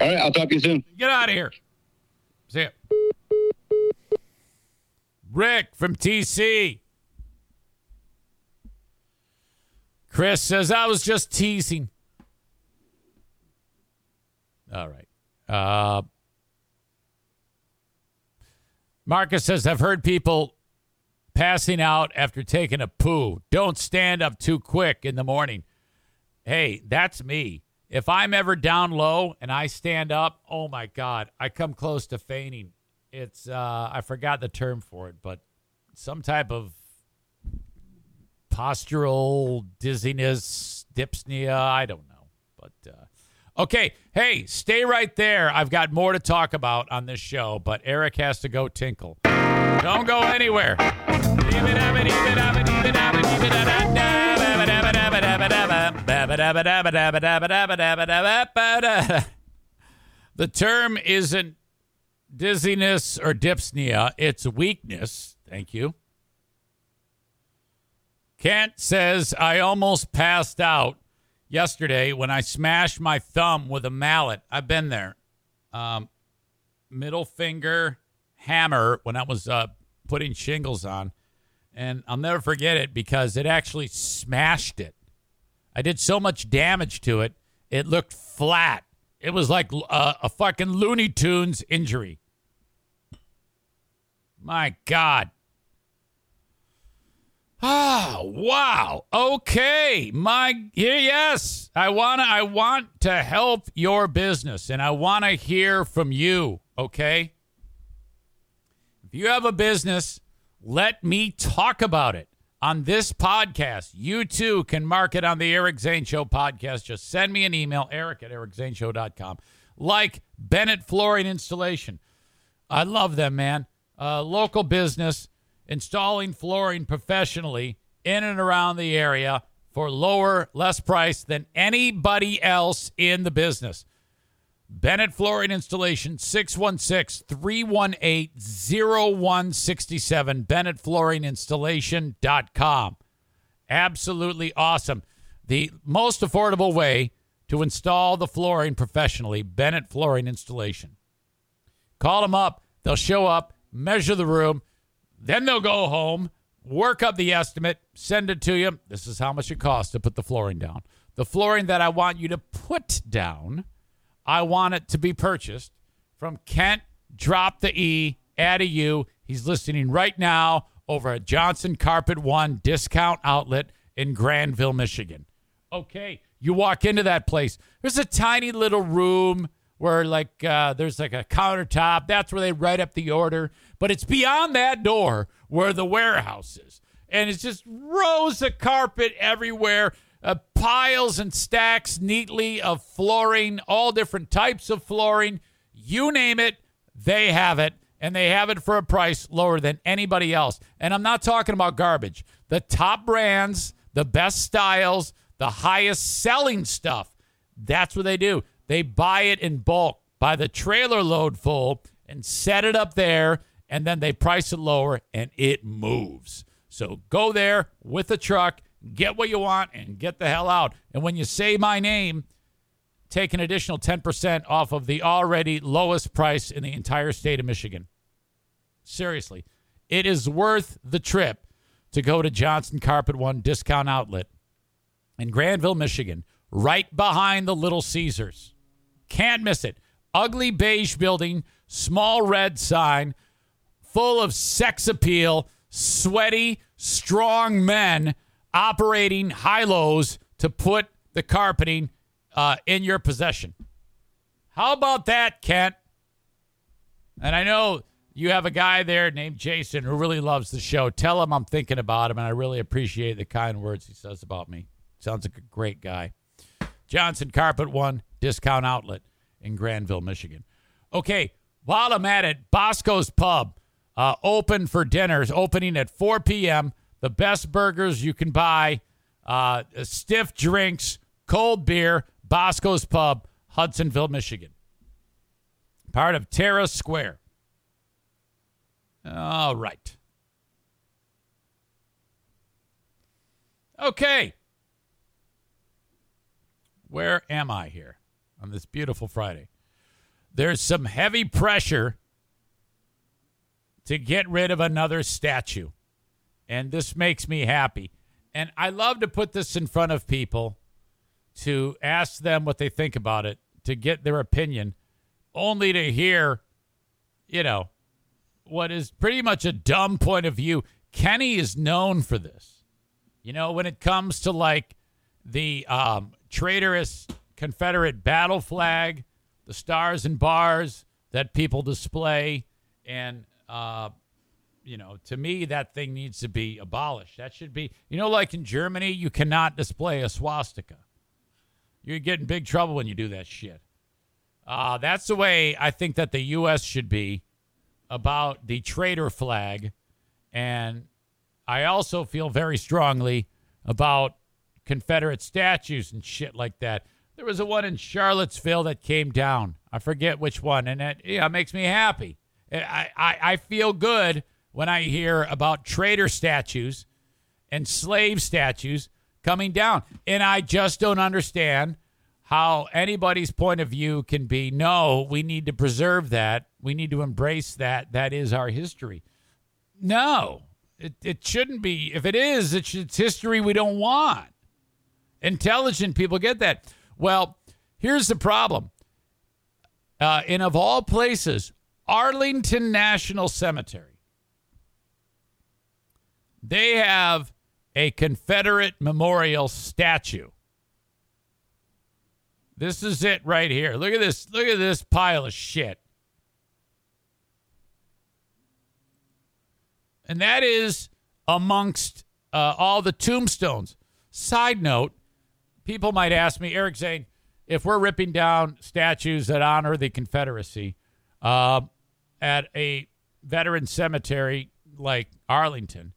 All right, I'll talk to you soon. Get out of here. See ya. Rick from TC. Chris says, I was just teasing. All right. Uh, Marcus says, I've heard people passing out after taking a poo. Don't stand up too quick in the morning. Hey, that's me. If I'm ever down low and I stand up, oh my God, I come close to fainting. It's, uh, I forgot the term for it, but some type of postural dizziness, dyspnea. I don't know. But, uh, okay. Hey, stay right there. I've got more to talk about on this show, but Eric has to go tinkle. Don't go anywhere. The term isn't dizziness or dyspnea, it's weakness. Thank you. Kent says, I almost passed out yesterday when I smashed my thumb with a mallet. I've been there. Um, middle finger hammer when I was uh, putting shingles on. And I'll never forget it because it actually smashed it. I did so much damage to it, it looked flat. It was like a, a fucking Looney Tunes injury. My God. Ah, wow. Okay. My yes. I want to I want to help your business and I want to hear from you, okay? If you have a business, let me talk about it on this podcast. You too can mark it on the Eric Zane Show podcast. Just send me an email, eric at ericzaneshow.com. Like Bennett Flooring Installation. I love them, man. Uh, local business installing flooring professionally in and around the area for lower, less price than anybody else in the business. Bennett Flooring Installation, 616 318 0167. BennettFlooringInstallation.com. Absolutely awesome. The most affordable way to install the flooring professionally, Bennett Flooring Installation. Call them up. They'll show up, measure the room, then they'll go home, work up the estimate, send it to you. This is how much it costs to put the flooring down. The flooring that I want you to put down, I want it to be purchased from Kent. Drop the E, add a U. He's listening right now over at Johnson Carpet One Discount Outlet in Grandville, Michigan. Okay, you walk into that place. There's a tiny little room where like uh, there's like a countertop. That's where they write up the order. But it's beyond that door where the warehouse is, and it's just rows of carpet everywhere, uh, piles and stacks neatly of flooring, all different types of flooring. You name it, they have it. And they have it for a price lower than anybody else. And I'm not talking about garbage. The top brands, the best styles, the highest selling stuff. That's what they do. They buy it in bulk, buy the trailer load full, and set it up there, and then they price it lower, and it moves. So go there with the truck, get what you want, and get the hell out. And when you say my name, take an additional 10% off of the already lowest price in the entire state of Michigan. Seriously, it is worth the trip to go to Johnson Carpet One Discount Outlet in Grandville, Michigan, right behind the Little Caesars. Can't miss it. Ugly beige building, small red sign, full of sex appeal, sweaty, strong men operating high lows to put the carpeting uh, in your possession. How about that, Kent? And I know you have a guy there named Jason who really loves the show. Tell him I'm thinking about him, and I really appreciate the kind words he says about me. Sounds like a great guy. Johnson Carpet One Discount Outlet in Grandville, Michigan. Okay, while I'm at it, Bosco's Pub uh, open for dinners, opening at 4 p.m. The best burgers you can buy, uh, stiff drinks, cold beer. Bosco's Pub, Hudsonville, Michigan. Part of Terra Square. All right. Okay. Where am I here on this beautiful Friday? There's some heavy pressure to get rid of another statue. And this makes me happy. And I love to put this in front of people to ask them what they think about it, to get their opinion, only to hear, you know, what is pretty much a dumb point of view. Kenny is known for this. You know, when it comes to like the um, traitorous Confederate battle flag, the stars and bars that people display, and uh, you know, to me, that thing needs to be abolished. That should be, you know, like in Germany, you cannot display a swastika. You get in big trouble when you do that shit. Uh, that's the way I think that the U.S. should be about the traitor flag. And I also feel very strongly about Confederate statues and shit like that. There was a one in Charlottesville that came down. I forget which one, and it yeah, makes me happy. I, I, I feel good when I hear about traitor statues and slave statues coming down. And I just don't understand how anybody's point of view can be no, we need to preserve that. We need to embrace that. That is our history. No, it, it shouldn't be. If it is, it's, it's history we don't want. Intelligent people get that. Well, here's the problem. Uh, and of all places, Arlington National Cemetery, they have a Confederate memorial statue. This is it right here. Look at this. Look at this pile of shit. And that is amongst uh, all the tombstones. Side note people might ask me, Eric Zane, if we're ripping down statues that honor the Confederacy uh, at a veteran cemetery like Arlington,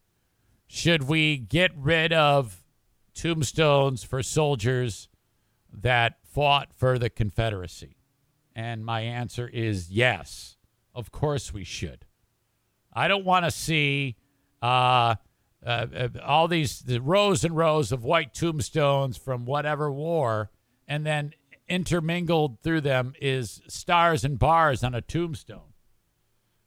should we get rid of tombstones for soldiers that fought for the Confederacy? And my answer is yes. Of course we should. I don't want to see uh, uh, uh, all these the rows and rows of white tombstones from whatever war, and then intermingled through them is stars and bars on a tombstone.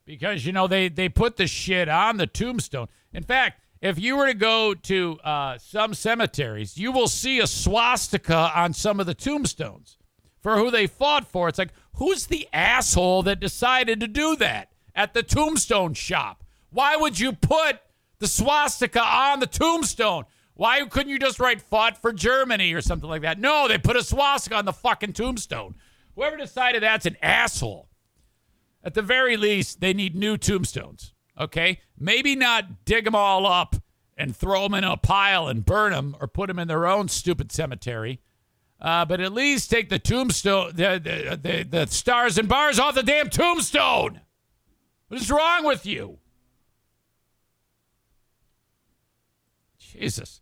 Because you know they they put the shit on the tombstone. In fact, if you were to go to uh, some cemeteries, you will see a swastika on some of the tombstones for who they fought for. It's like, who's the asshole that decided to do that at the tombstone shop? Why would you put the swastika on the tombstone? Why couldn't you just write fought for Germany or something like that? No, they put a swastika on the fucking tombstone. Whoever decided that's an asshole. At the very least, they need new tombstones. Okay, maybe not dig them all up and throw them in a pile and burn them or put them in their own stupid cemetery. Uh, but at least take the tombstone, the, the, the, the stars and bars off the damn tombstone. What is wrong with you? Jesus.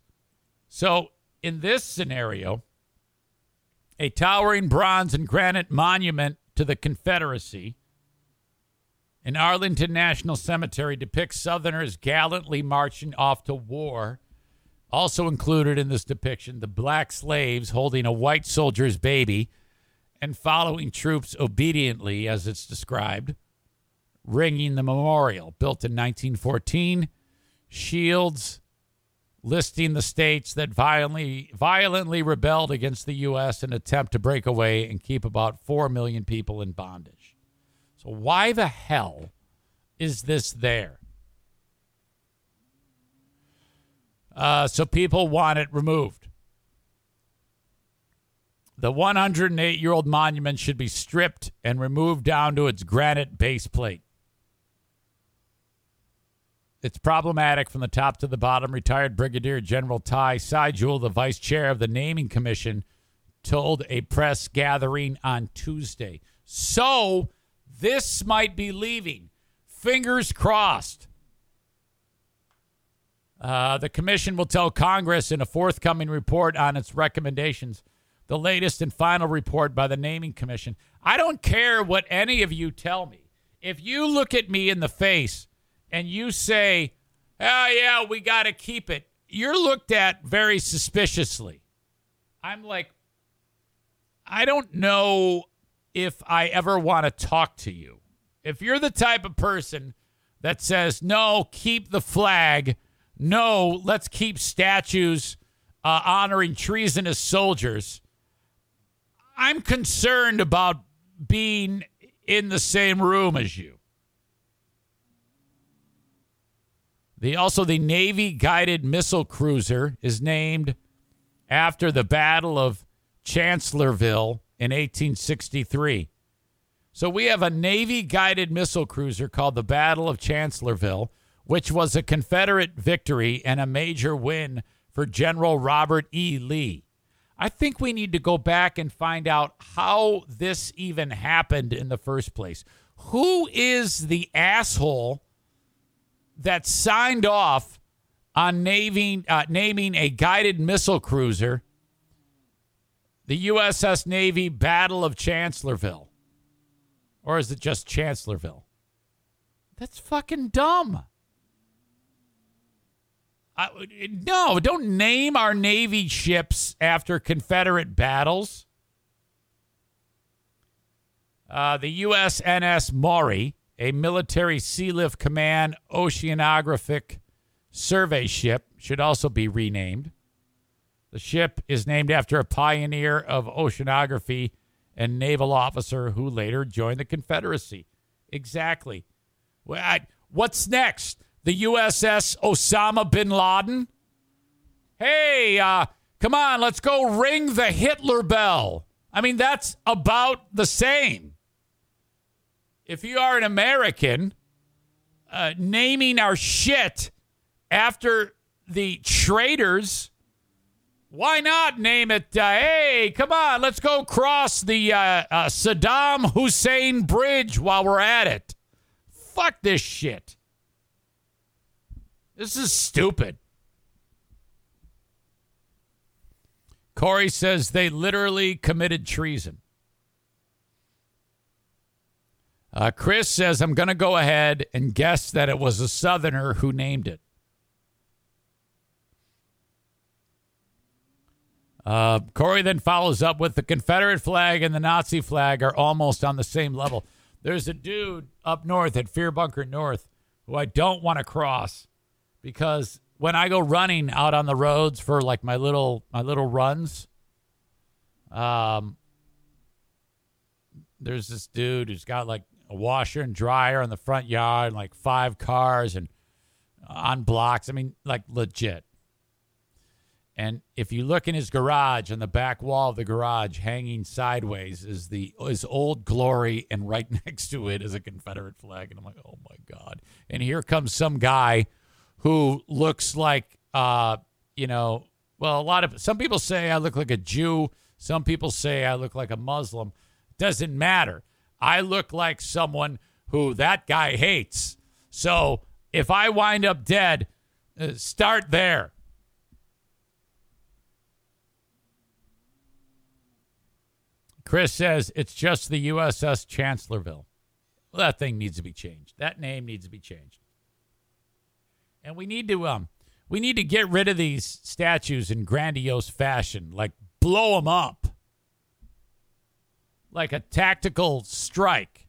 So, in this scenario, a towering bronze and granite monument to the Confederacy in Arlington National Cemetery depicts Southerners gallantly marching off to war. Also included in this depiction, the black slaves holding a white soldier's baby and following troops obediently, as it's described, ringing the memorial, built in 1914, shields listing the states that violently violently rebelled against the U.S. in an attempt to break away and keep about four million people in bondage. So why the hell is this there? Uh, so people want it removed. The 108 year old monument should be stripped and removed down to its granite base plate. It's problematic from the top to the bottom. Retired Brigadier General Ty Seidule, the vice chair of the Naming Commission, told a press gathering on Tuesday. So this might be leaving. Fingers crossed. Uh, the commission will tell Congress in a forthcoming report on its recommendations the latest and final report by the Naming Commission. I don't care what any of you tell me. If you look at me in the face and you say, oh, yeah, we got to keep it, you're looked at very suspiciously. I'm like, I don't know if I ever want to talk to you. If you're the type of person that says, no, keep the flag, no, let's keep statues uh, honoring treasonous soldiers I'm concerned about being in the same room as you. The also the Navy guided missile cruiser is named after the Battle of Chancellorsville in 1863. So we have a Navy guided missile cruiser called the Battle of Chancellorsville, which was a Confederate victory and a major win for General Robert E. Lee. I think we need to go back and find out how this even happened in the first place. Who is the asshole that signed off on naming, uh, naming a guided missile cruiser the USS Navy Battle of Chancellorsville? Or is it just Chancellorsville? That's fucking dumb. Uh, no, don't name our Navy ships after Confederate battles. Uh, the USNS Maury, a military Sealift Command oceanographic survey ship, should also be renamed. The ship is named after a pioneer of oceanography and naval officer who later joined the Confederacy. Exactly. What's next? the USS Osama bin Laden? Hey, uh, come on, let's go ring the Hitler bell. I mean, that's about the same. If you are an American, uh, naming our shit after the traitors, why not name it? Uh, hey, come on, let's go cross the uh, uh Saddam Hussein Bridge while we're at it. Fuck this shit. This is stupid. Corey says they literally committed treason. Uh, Chris says, I'm going to go ahead and guess that it was a Southerner who named it. Uh, Corey then follows up with the Confederate flag and the Nazi flag are almost on the same level. There's a dude up north at Fear Bunker North who I don't want to cross because when I go running out on the roads for like my little my little runs, um, there's this dude who's got like a washer and dryer in the front yard, and like five cars and on blocks. I mean, like legit. And if you look in his garage, on the back wall of the garage, hanging sideways, is the is Old Glory, and right next to it is a Confederate flag. And I'm like, oh my god! And here comes some guy who looks like, uh, you know, well, a lot of some people say I look like a Jew. Some people say I look like a Muslim. Doesn't matter. I look like someone who that guy hates. So if I wind up dead, uh, start there. Chris says it's just the USS Chancellorville. Well, that thing needs to be changed. That name needs to be changed. And we need to um we need to get rid of these statues in grandiose fashion, like blow them up. like a tactical strike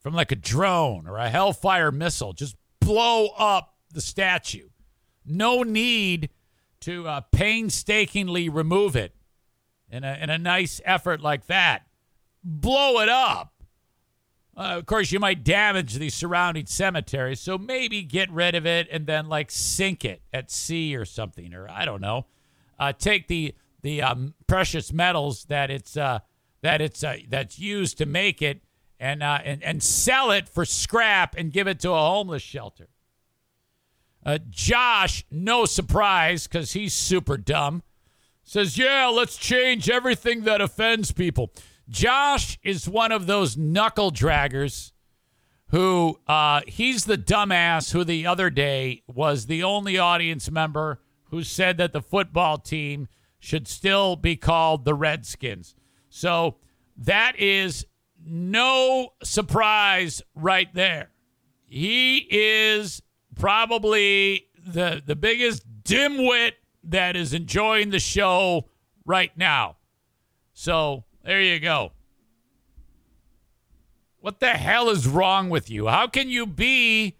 from like a drone or a Hellfire missile. Just blow up the statue. No need to uh, painstakingly remove it in a, in a nice effort like that. Blow it up. Uh, of course, you might damage the surrounding cemeteries, so maybe get rid of it and then like sink it at sea or something, or I don't know. Uh, take the the um, precious metals that it's uh, that it's uh, that's used to make it and uh, and and sell it for scrap and give it to a homeless shelter. Uh, Josh, no surprise because he's super dumb, says, "Yeah, let's change everything that offends people." Josh is one of those knuckle draggers who uh, he's the dumbass who the other day was the only audience member who said that the football team should still be called the Redskins. So that is no surprise right there. He is probably the the biggest dimwit that is enjoying the show right now. So there you go. What the hell is wrong with you? How can you be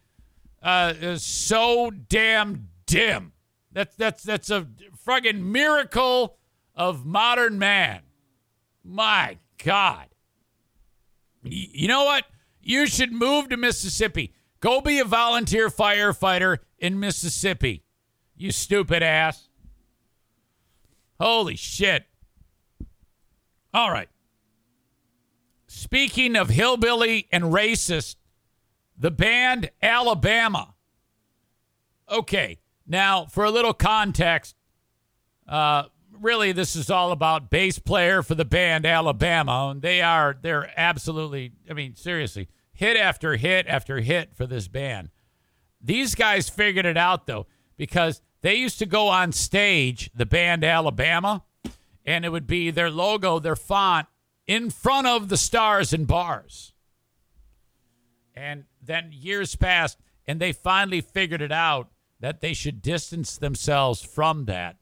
uh, so damn dim? That's that's that's a friggin' miracle of modern man. My God. Y- you know what? You should move to Mississippi. Go be a volunteer firefighter in Mississippi. You stupid ass. Holy shit. All right. Speaking of hillbilly and racist, the band Alabama. Okay, now for a little context, uh, really this is all about bass player for the band Alabama, and they are they're absolutely, I mean seriously, hit after hit after hit for this band. These guys figured it out though because they used to go on stage, the band Alabama, and it would be their logo, their font in front of the stars and bars. And then years passed, and they finally figured it out that they should distance themselves from that.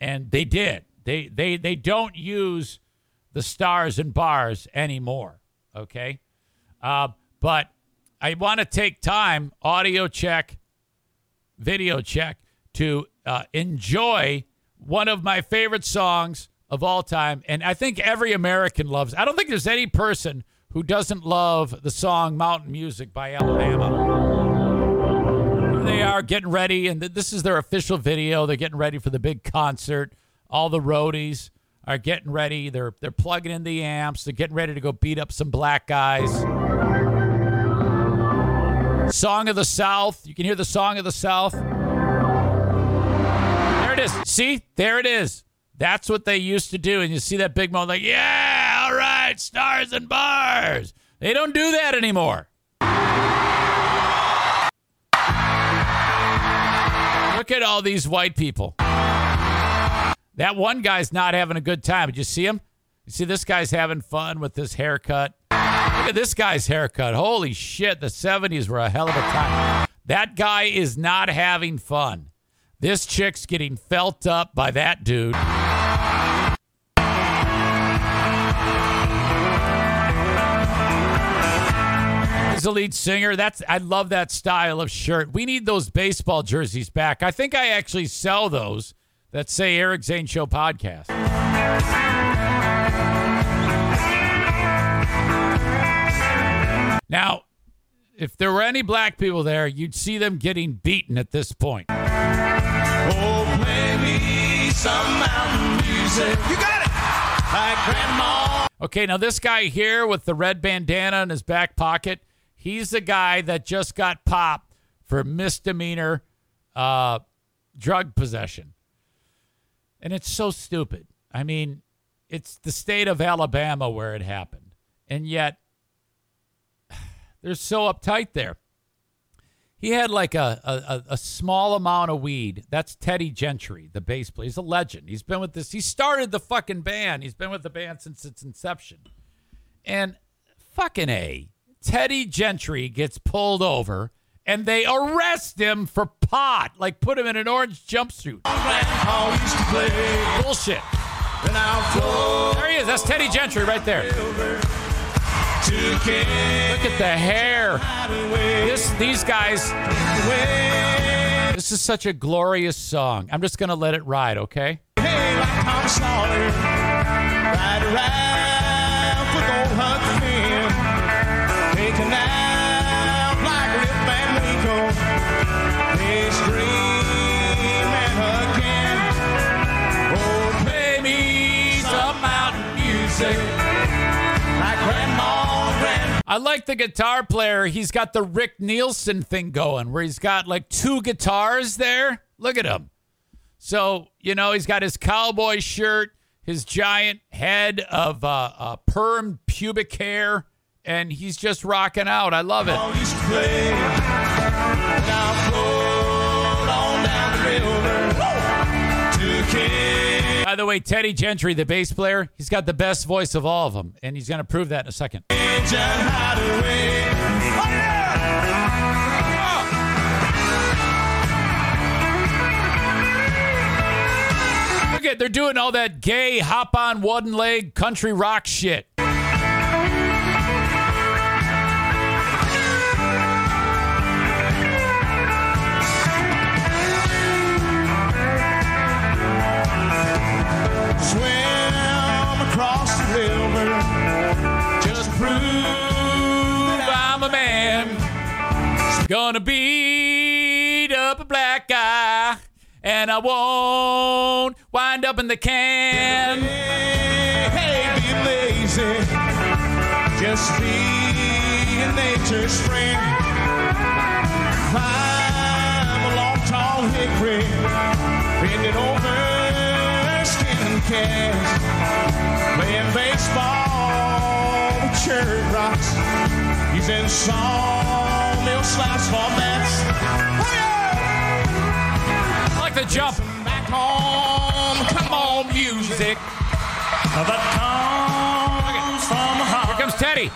And they did. They they they don't use the stars and bars anymore. Okay. Uh, but I want to take time, audio check, video check, to uh, enjoy one of my favorite songs of all time. And I think every American loves. I don't think there's any person who doesn't love the song Mountain Music by Alabama. They are getting ready, and this is their official video. They're getting ready for the big concert. All the roadies are getting ready. They're they're plugging in the amps. They're getting ready to go beat up some black guys. Song of the South. You can hear the Song of the South. It is. See? There it is. That's what they used to do. And you see that big mo like, yeah, all right, stars and bars. They don't do that anymore. Look at all these white people. That one guy's not having a good time. Did you see him? You see this guy's having fun with this haircut. Look at this guy's haircut. Holy shit, the 70s were a hell of a time. That guy is not having fun. This chick's getting felt up by that dude. He's the lead singer. That's I love that style of shirt. We need those baseball jerseys back. I think I actually sell those that say Eric Zane Show podcast. Now, if there were any black people there, you'd see them getting beaten at this point. Oh, play me some mountain music. You got it. Grandma. Okay, now this guy here with the red bandana in his back pocket, he's the guy that just got popped for misdemeanor uh, drug possession. And it's so stupid. I mean, it's the state of Alabama where it happened. And yet, they're so uptight there. He had like a, a, a small amount of weed. That's Teddy Gentry, the bass player. He's a legend. He's been with this. He started the fucking band. He's been with the band since its inception. And fucking A, Teddy Gentry gets pulled over and they arrest him for pot. Like put him in an orange jumpsuit. Grandpa used to play. Bullshit. And I'll flow There he is. That's Teddy Gentry right there. Look at the hair. This these guys. This is such a glorious song. I'm just gonna let it ride, okay? Hey, like I like the guitar player. He's got the Rick Nielsen thing going where he's got like two guitars there. Look at him. So, you know, he's got his cowboy shirt, his giant head of uh, uh, perm pubic hair, and he's just rocking out. I love it. By the way, Teddy Gentry, the bass player, he's got the best voice of all of them, and he's going to prove that in a second. Look at they're doing all that gay hop on one leg country rock shit. Gonna beat up a black guy, and I won't wind up in the can. Hey, be lazy. Just be nature's friend. Climb a long, tall hickory. Bend it over, skin and cast. Playing baseball cherry rocks. Using sawmill slaps for mats. Oh! I like the jump. Back home, Come on, music. that comes from heart. Here comes Teddy.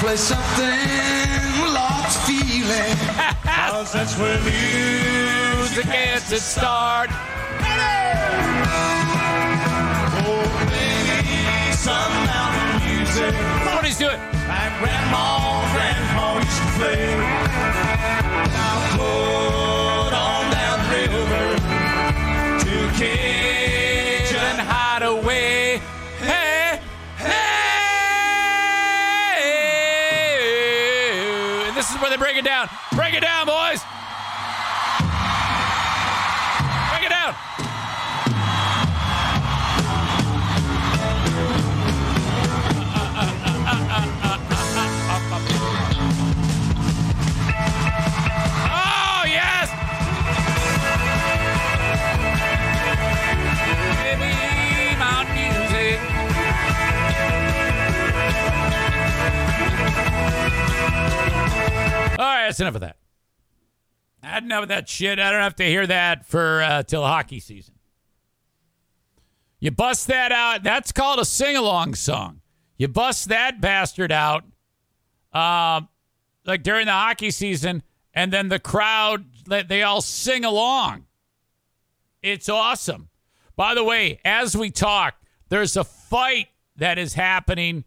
Play something with lots of feeling. Cause that's where music Music gets its start. Oh, play some mountain music Look doing. like Grandma and To. Now float on down the river to Cajun hideaway. Hey, hey. And this is where they break it down. Break it down, right, that's enough of that. I had enough of that shit. I don't have to hear that for uh, till hockey season. You bust that out. That's called a sing along song. You bust that bastard out, uh, like during the hockey season, and then the crowd they all sing along. It's awesome. By the way, as we talk, there's a fight that is happening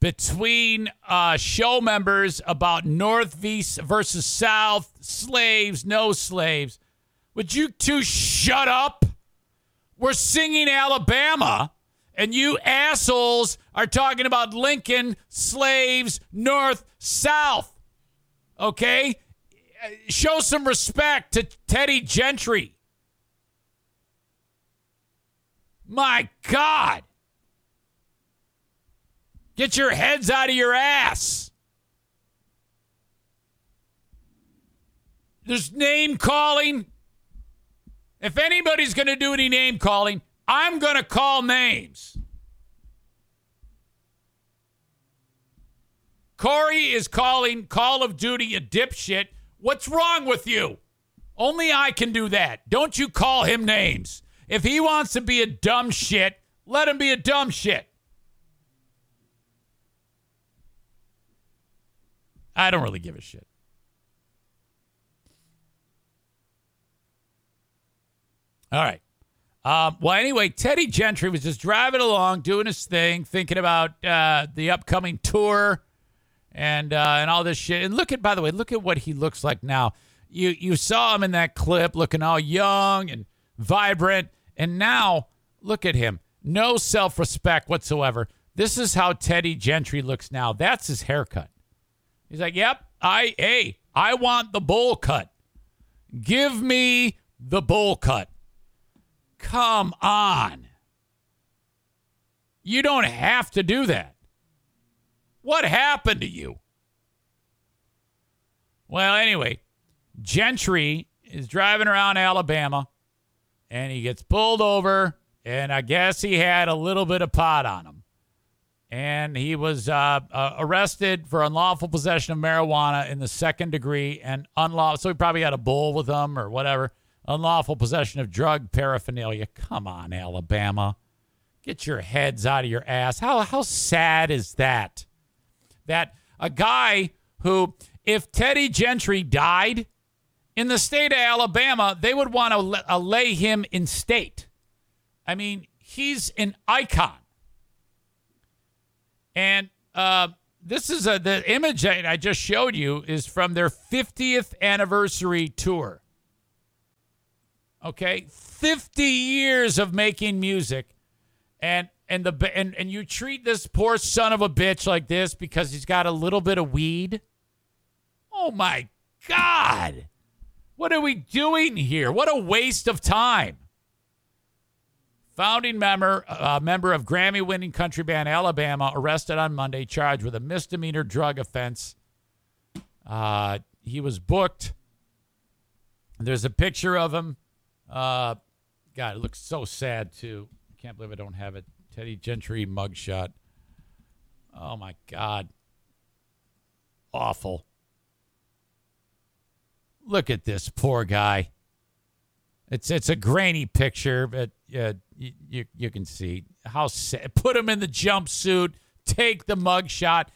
between uh, show members about North versus South, slaves, no slaves. Would you two shut up? We're singing Alabama, and you assholes are talking about Lincoln, slaves, North, South. Okay? Show some respect to Teddy Gentry. My God. Get your heads out of your ass. There's name calling. If anybody's going to do any name calling, I'm going to call names. Corey is calling Call of Duty a dipshit. What's wrong with you? Only I can do that. Don't you call him names. If he wants to be a dumb shit, let him be a dumb shit. I don't really give a shit. All right. Um, well, anyway, Teddy Gentry was just driving along, doing his thing, thinking about uh, the upcoming tour and uh, and all this shit. And look at, by the way, look at what he looks like now. You you saw him in that clip, looking all young and vibrant, and now look at him, no self respect whatsoever. This is how Teddy Gentry looks now. That's his haircut. He's like, "Yep, I hey, I want the bowl cut. Give me the bowl cut." Come on. You don't have to do that. What happened to you? Well, anyway, Gentry is driving around Alabama and he gets pulled over, and I guess he had a little bit of pot on him. And he was uh, uh, arrested for unlawful possession of marijuana in the second degree and unlawful. So he probably had a bull with him or whatever unlawful possession of drug paraphernalia. Come on, Alabama. Get your heads out of your ass. How how sad is that? That a guy who if Teddy Gentry died in the state of Alabama, they would want to lay him in state. I mean, he's an icon. And uh, this is a, the image I just showed you is from their 50th anniversary tour. Okay, 50 years of making music, and and the and and you treat this poor son of a bitch like this because he's got a little bit of weed. Oh my God, what are we doing here? What a waste of time. Founding member, uh, member of Grammy-winning country band Alabama, arrested on Monday, charged with a misdemeanor drug offense. Uh, he was booked. There's a picture of him uh, God, it looks so sad too. I can't believe I don't have it. Teddy Gentry mugshot. Oh my God. Awful. Look at this poor guy. It's it's a grainy picture, but uh, you, you you can see how sad. Put him in the jumpsuit, take the mugshot,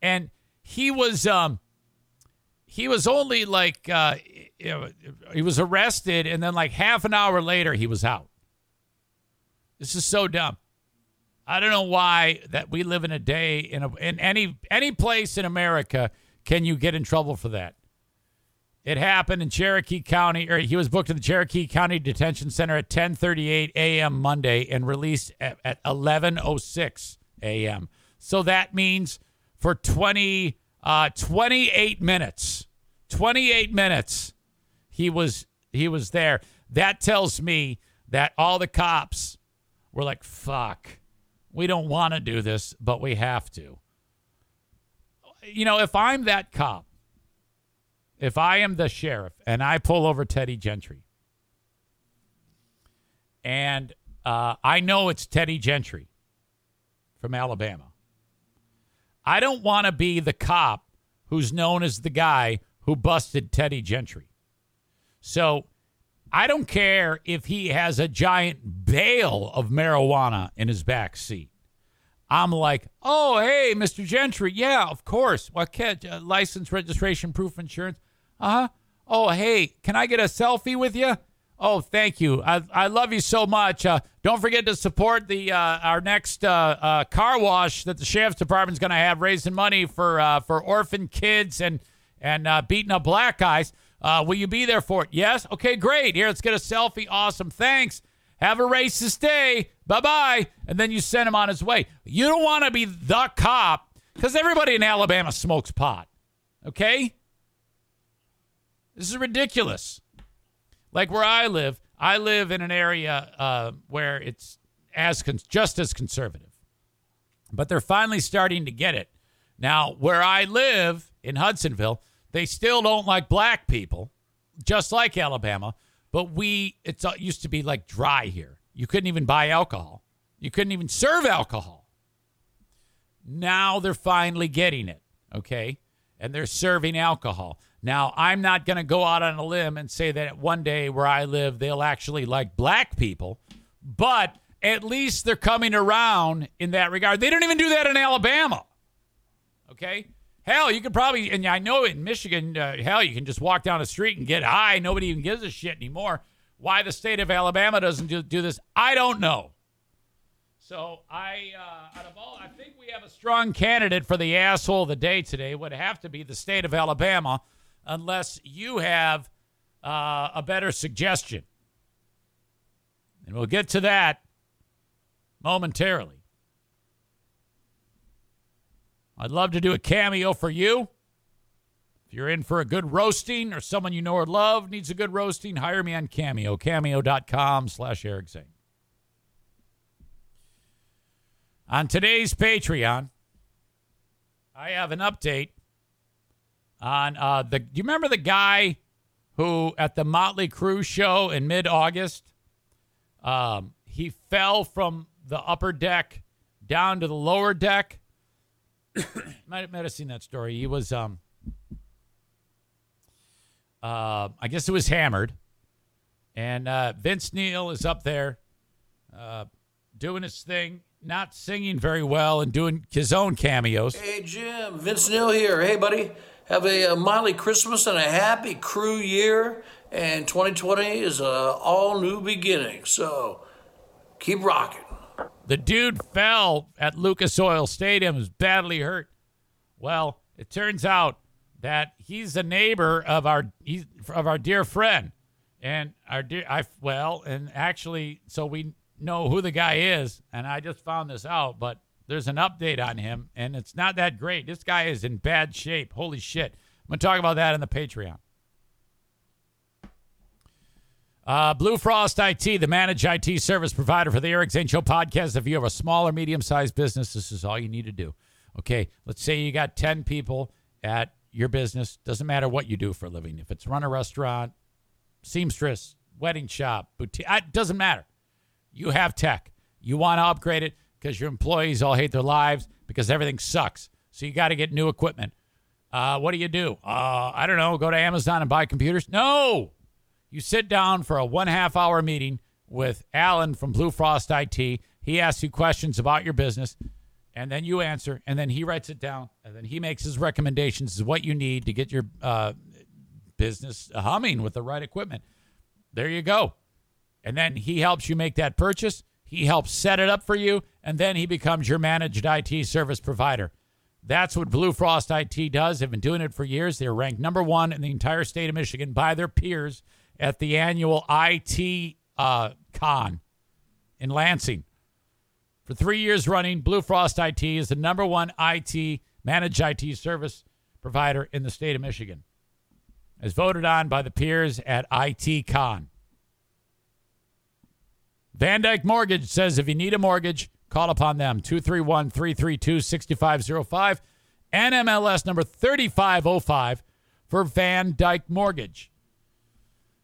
and he was um he was only like uh, he was arrested, and then like half an hour later, he was out. This is so dumb. I don't know why that we live in a day in a, in any any place in America can you get in trouble for that. It happened in Cherokee County, or he was booked at the Cherokee County Detention Center at 10:38 a.m. Monday and released at, at 11:06 a.m. So that means for 20 uh, 28 minutes. 28 minutes. He was he was there. That tells me that all the cops were like, "Fuck. We don't want to do this, but we have to." You know, if I'm that cop, if I am the sheriff and I pull over Teddy Gentry, and uh, I know it's Teddy Gentry from Alabama, I don't want to be the cop who's known as the guy who busted Teddy Gentry. So I don't care if he has a giant bale of marijuana in his back seat. I'm like, oh, hey, Mr. Gentry. Yeah, of course. What can uh, license, registration, proof, insurance? Uh huh. Oh, hey, can I get a selfie with you? Oh, thank you. I, I love you so much. Uh, don't forget to support the uh, our next uh, uh car wash that the sheriff's department's going to have, raising money for uh, for orphan kids and and uh, beating up black guys. will you be there for it? Yes. Okay, great. Here, let's get a selfie. Awesome. Thanks. Have a racist day. Bye bye. And then you send him on his way. You don't want to be the cop because everybody in Alabama smokes pot. Okay. This is ridiculous. Like where I live, I live in an area uh, where it's as con- just as conservative, but they're finally starting to get it. Now, where I live in Hudsonville, they still don't like black people, just like Alabama. But we, it uh, used to be like dry here. You couldn't even buy alcohol. You couldn't even serve alcohol. Now they're finally getting it, okay? And they're serving alcohol. Now, I'm not going to go out on a limb and say that one day where I live, they'll actually like black people, but at least they're coming around in that regard. They don't even do that in Alabama. Okay? Hell, you could probably, and I know in Michigan, uh, hell, you can just walk down the street and get high. Nobody even gives a shit anymore. Why the state of Alabama doesn't do, do this, I don't know. So I, uh, out of all, I we have a strong candidate for the asshole of the day today. Would have to be the state of Alabama, unless you have uh, a better suggestion. And we'll get to that momentarily. I'd love to do a cameo for you. If you're in for a good roasting or someone you know or love needs a good roasting, hire me on Cameo, cameo.com slash Eric Zane. On today's Patreon, I have an update on uh, the. Do you remember the guy who at the Motley Crue show in mid-August, um, he fell from the upper deck down to the lower deck? might, might have seen that story. He was, um, uh, I guess it was hammered, and uh, Vince Neil is up there uh, doing his thing, not singing very well, and doing his own cameos. Hey, Jim, Vince Neil here. Hey, buddy. Have a, Miley Christmas and a happy crew year. And 2020 is a all new beginning. So keep rocking. The dude fell at Lucas Oil Stadium, was badly hurt. Well, it turns out that he's a neighbor of our he's, of our dear friend, and our dear I well, and actually, so we know who the guy is, and I just found this out, but there's an update on him, and it's not that great. This guy is in bad shape. Holy shit! I'm gonna talk about that in the Patreon. Uh, Blue Frost IT, the managed IT service provider for the Eric Zane Show podcast. If you have a small or medium sized business, this is all you need to do. Okay, let's say you got 10 people at your business. Doesn't matter what you do for a living. If it's run a restaurant, seamstress, wedding shop, boutique, it doesn't matter. You have tech. You want to upgrade it because your employees all hate their lives because everything sucks. So you got to get new equipment. Uh, what do you do? Uh, I don't know. Go to Amazon and buy computers? No. You sit down for a one half hour meeting with Alan from Blue Frost IT. He asks you questions about your business, and then you answer, and then he writes it down, and then he makes his recommendations as what you need to get your uh, business humming with the right equipment. There you go. And then he helps you make that purchase. He helps set it up for you, and then he becomes your managed IT service provider. That's what Blue Frost IT does. They've been doing it for years. They're ranked number one in the entire state of Michigan by their peers at the annual IT uh, Con in Lansing. For three years running, Blue Frost IT is the number one IT managed IT service provider in the state of Michigan, as voted on by the peers at IT Con. VanDyk Mortgage says if you need a mortgage, call upon them 231 332 6505 NMLS number 3505 for VanDyk Mortgage.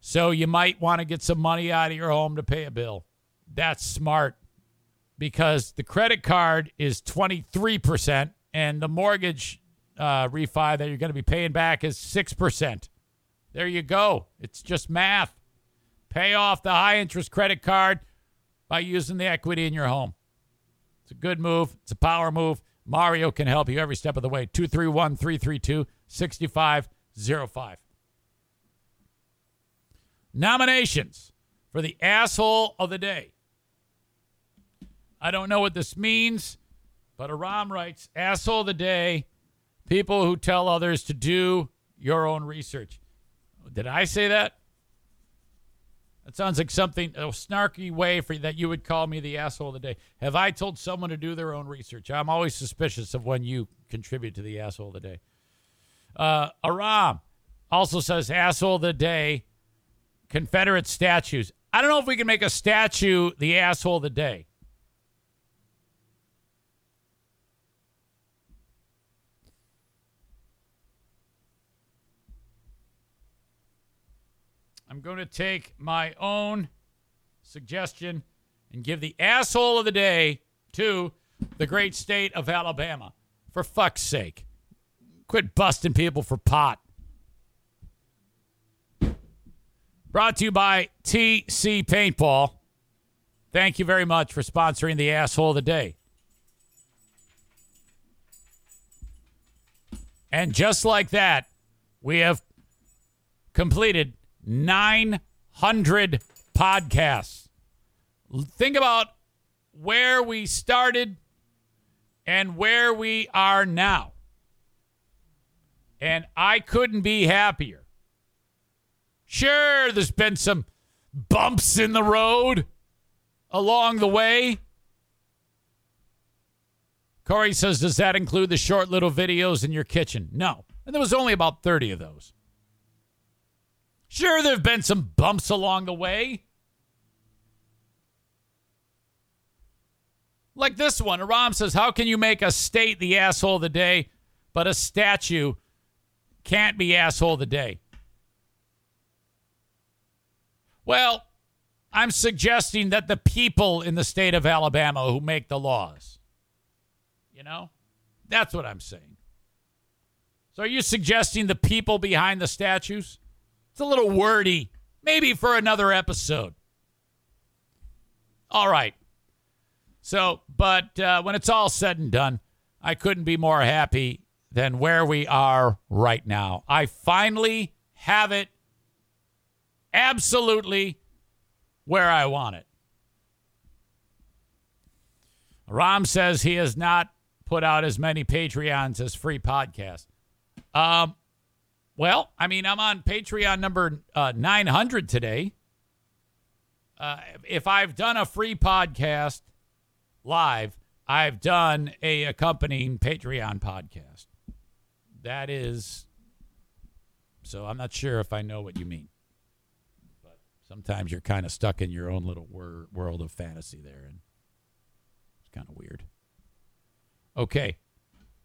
So you might want to get some money out of your home to pay a bill. That's smart because the credit card is 23% and the mortgage uh, refi that you're going to be paying back is 6%. There you go. It's just math. Pay off the high interest credit card by using the equity in your home. It's a good move. It's a power move. Mario can help you every step of the way. 231 332 6505. Nominations for the asshole of the day. I don't know what this means, but Aram writes asshole of the day, people who tell others to do your own research. Did I say that? That sounds like something a snarky way for that you would call me the asshole of the day. Have I told someone to do their own research? I'm always suspicious of when you contribute to the asshole of the day. Uh, Aram also says asshole of the day, Confederate statues. I don't know if we can make a statue the asshole of the day. I'm going to take my own suggestion and give the asshole of the day to the great state of Alabama. For fuck's sake. Quit busting people for pot. Brought to you by TC Paintball. Thank you very much for sponsoring the asshole of the day. And just like that, we have completed 900 podcasts. Think about where we started and where we are now. And I couldn't be happier. Sure, there's been some bumps in the road along the way. Corey says, Does that include the short little videos in your kitchen? No. And there was only about 30 of those. Sure, there have been some bumps along the way. Like this one. Aram says, How can you make a state the asshole of the day, but a statue can't be asshole of the day? Well, I'm suggesting that the people in the state of Alabama who make the laws, you know, that's what I'm saying. So are you suggesting the people behind the statues? It's a little wordy. Maybe for another episode. All right. So, but uh, when it's all said and done, I couldn't be more happy than where we are right now. I finally have it absolutely where I want it. Ram says he has not put out as many Patreons as free podcasts. Um, well, I mean, I'm on Patreon number uh, 900 today. Uh, if I've done a free podcast live, I've done a accompanying Patreon podcast. That is, so I'm not sure if I know what you mean. But sometimes you're kind of stuck in your own little wor- world of fantasy there, and it's kind of weird. Okay.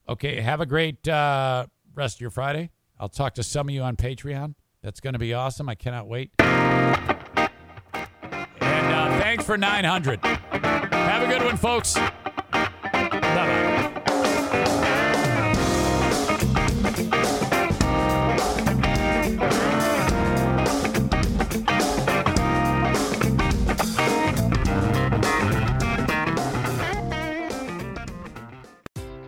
Okay. Have a great uh, rest of your Friday. I'll talk to some of you on Patreon. That's going to be awesome. I cannot wait. And uh, thanks for 900. Have a good one, folks. Bye-bye.